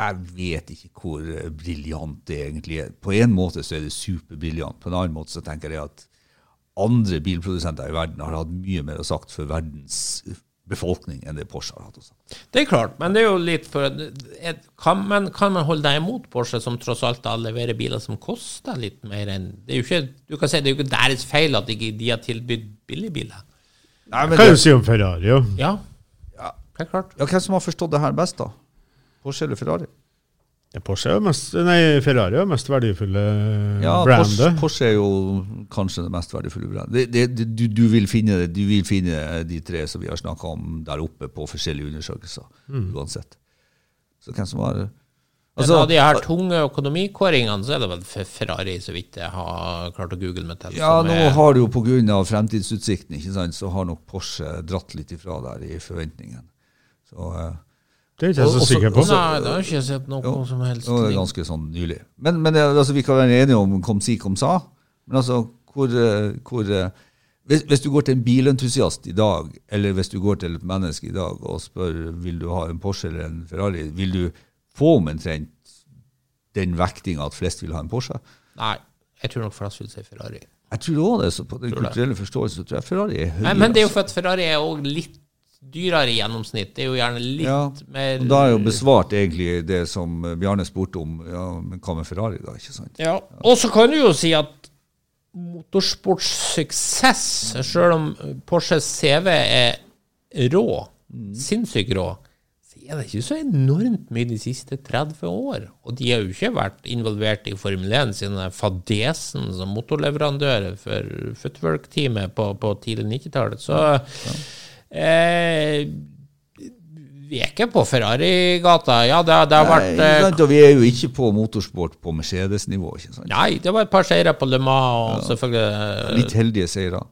Jeg vet ikke hvor briljant det egentlig er. På en måte så er det superbriljant. På en annen måte så tenker jeg at andre bilprodusenter i verden har hatt mye mer å sagt for verdens befolkning enn det Porsche har hatt. Også. Det er klart, men det er jo litt for kan, man, kan man holde deg imot Porsche, som tross alt da leverer biler som koster litt mer enn Det er jo ikke, du kan si, det er jo ikke deres feil at ikke de har tilbudt billigbiler. Nei, men Kan det, jo si om Ferrari jo. Ja, ja, er klart. ja, hvem som har forstått det her best, da? Porsche eller Ferrari? Ja, Porsche er jo mest, nei, Ferrari er jo mest verdifulle Ja, Porsche, brandet. Porsche er jo kanskje det mest verdifulle brandet. Det, det, det, du, du, vil finne, du vil finne de tre som vi har snakka om der oppe på forskjellige undersøkelser, uansett. Så hvem som har Men altså, av de her tunge økonomikåringene, så er det vel Fe- Ferrari, så vidt jeg har klart å google meg til. Ja, nå er- har du jo pga. fremtidsutsikten, ikke sant, så har nok Porsche dratt litt ifra der i forventningen. Så eh, Det er ikke jeg så sikker på. også- Nei, det har ikke jeg sett noe Jo, som helst. Det er ganske sånn nylig. Men, men altså, vi kan være enige om kom si, kom sa. Men altså, hvor, eh, hvor eh, hvis, hvis du går til en bilentusiast i dag, eller hvis du går til et menneske i dag og spør vil du ha en Porsche eller en Ferrari, vil du få omtrent den vektinga at flest vil ha en Porsche? Nei, jeg tror nok flest vil si Ferrari. Jeg tror òg det. Så på den kulturelle forståelsen så tror jeg Ferrari er høyere. Men, men det er jo altså. for at Ferrari er også litt dyrere i gjennomsnitt. Det er jo gjerne litt Ja, mer da er jo besvart egentlig det som Bjarne spurte om. Ja, men hva med Ferrari, da? ikke sant? Ja, og så kan du jo si at motorsportsuksess, selv om Porsches CV er rå, sinnssykt rå, så er det ikke så enormt mye de siste 30 år. Og de har jo ikke vært involvert i Formel 1 siden fadesen som motorleverandør for footwork-teamet på, på tidlig 90-tallet. Så eh, vi er ikke på Ferrari-gata. Ja, det, det har Nei, vært eh, sant? Og vi er jo ikke på motorsport på Mercedes-nivå. ikke sant? Nei, det var et par seire på Le Mans, og selvfølgelig Litt heldige seire.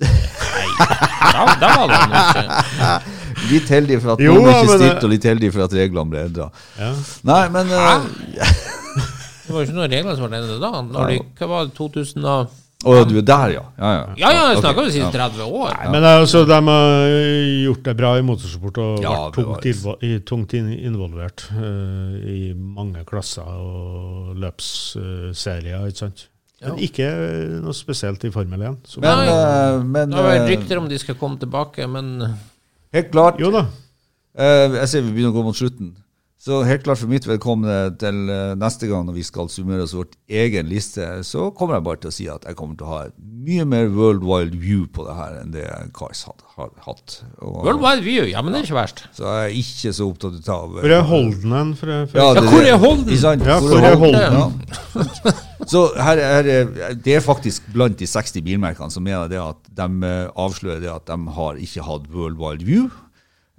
Nei, da, da var det noe ikke. Litt heldige for at Jo, noen ikke eh, og litt heldige for at reglene ble endra. Ja. Nei, men eh, Det var jo ikke noen regler som ble endret da. Når det, hva var det, 2000 og... Å ja, du er der, ja. Ja, ja. Ja, ja, jeg snakker jo de siste 30 år. Nei, Men altså, de har gjort det bra i motorsport og Ja, vært tungt, i, tungt involvert uh, i mange klasser og løpsserier, ikke sant? Men ikke noe spesielt i Formel 1. som- Men, eh, men Det var vært rykter om de skal komme tilbake, men helt klart jo da. Uh, Jeg ser vi begynner å gå mot slutten. Så helt klart for mitt vedkommende til eh, neste gang når vi skal summere oss vårt egen liste, så kommer jeg bare til å si at jeg kommer til å ha et mye mer worldwide view på det her enn det Cars had, har hatt. Og, World Wide View, ja, men det er ikke verst. Så jeg er ikke så opptatt av Hvor er Holden hen? Ja, hvor er Holden? Sant? Ja, hvor er Holden? Ja. Så her, her, er- det er faktisk blant de 60 bilmerkene som mener det at de eh, avslører det at de har ikke hatt worldwide view.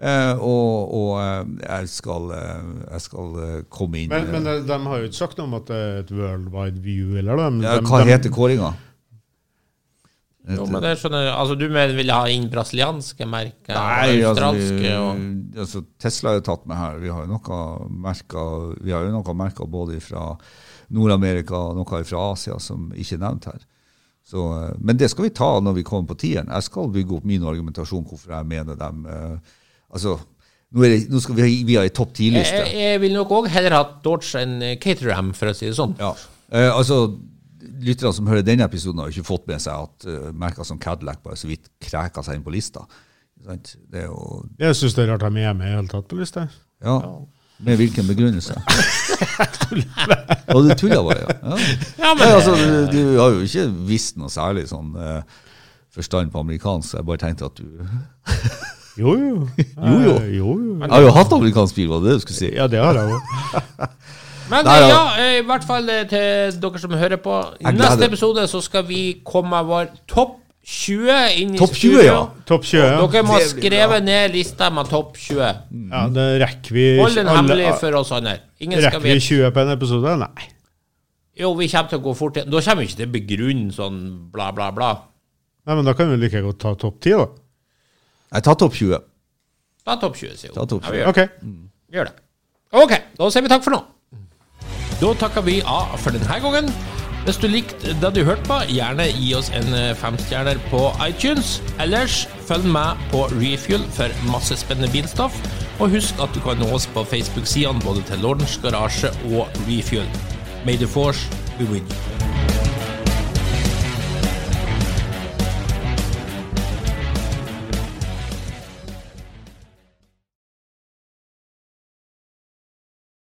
Eh, og og eh, jeg skal, eh, jeg skal komme inn men men de, de har jo ikke sagt noe om at det er et worldwide view, eller? De, ja, Hva de, heter kåringa? Jo, men det skjønner jeg. Altså, du mener vil ha inn brasilianske merker? Nei, og altså, vi, og altså Tesla er jo tatt med her. Vi har jo noe merker, vi har jo noe merker både fra Nord-Amerika og noe fra Asia som ikke er nevnt her. Så, men det skal vi ta når vi kommer på tieren. Jeg skal bygge opp min argumentasjon hvorfor jeg mener dem eh, Altså, Nå, er det, nå skal vi ha, vi ha ei topp Jeg, ti-liste. jeg vil nok òg heller ha Dodge enn Caterham, for å si det sånn. Ja. Eh, altså, Lytterne som hører denne episoden, har ikke fått med seg at uh, merker som Cadillac bare så vidt kreka seg inn på lista. Sant? Det er jo Jeg syns det er rart de er med i hele tatt på lista. Ja. Med hvilken begrunnelse? Og du tulla bare, ja. ja. Ja, men Nei, altså, du, du har jo ikke visst noe særlig sånn eh, forstand på amerikansk, så jeg bare tenkte at du Jo, jo. Jo, jo. Eh, jo, jo. Jeg har jo hatt amerikansk bil, var det det du skulle si? Ja, det har jeg òg. Men Nei, ja. ja, eh, i hvert fall eh, til dere som hører på. I Jeg gleder neste episode så skal vi komme med vår topp 20 inn i Topp 20, studio. ja. Topp 20. Ja. Dere må Det blir skrive ned lista med topp 20. ja, det rekker vi Hold den alle- hemmelig for oss andre. Ingen skal Rekker vi vite. 20 på en episode? Nei. Jo, vi kommer til å gå fort igjen. Da kommer vi ikke til å begrunne sånn bla, bla, bla. Nei, Men da kan vi like godt ta topp 10, da. Jeg tar topp 20. Ta topp 20, sier hun. Ta topp Ja, vi gjør, OK. vi gjør det. OK, da sier vi takk for nå. Da takker vi av for denne gangen. Hvis du likte det du hørte på, gjerne gi oss en eh, femstjerner på iTunes. Ellers følg med på Refuel for masse spennende bilstoff. Og husk at du kan nå oss på Facebook-sidene både til Lordens Garasje og Refuel. May the force be with you.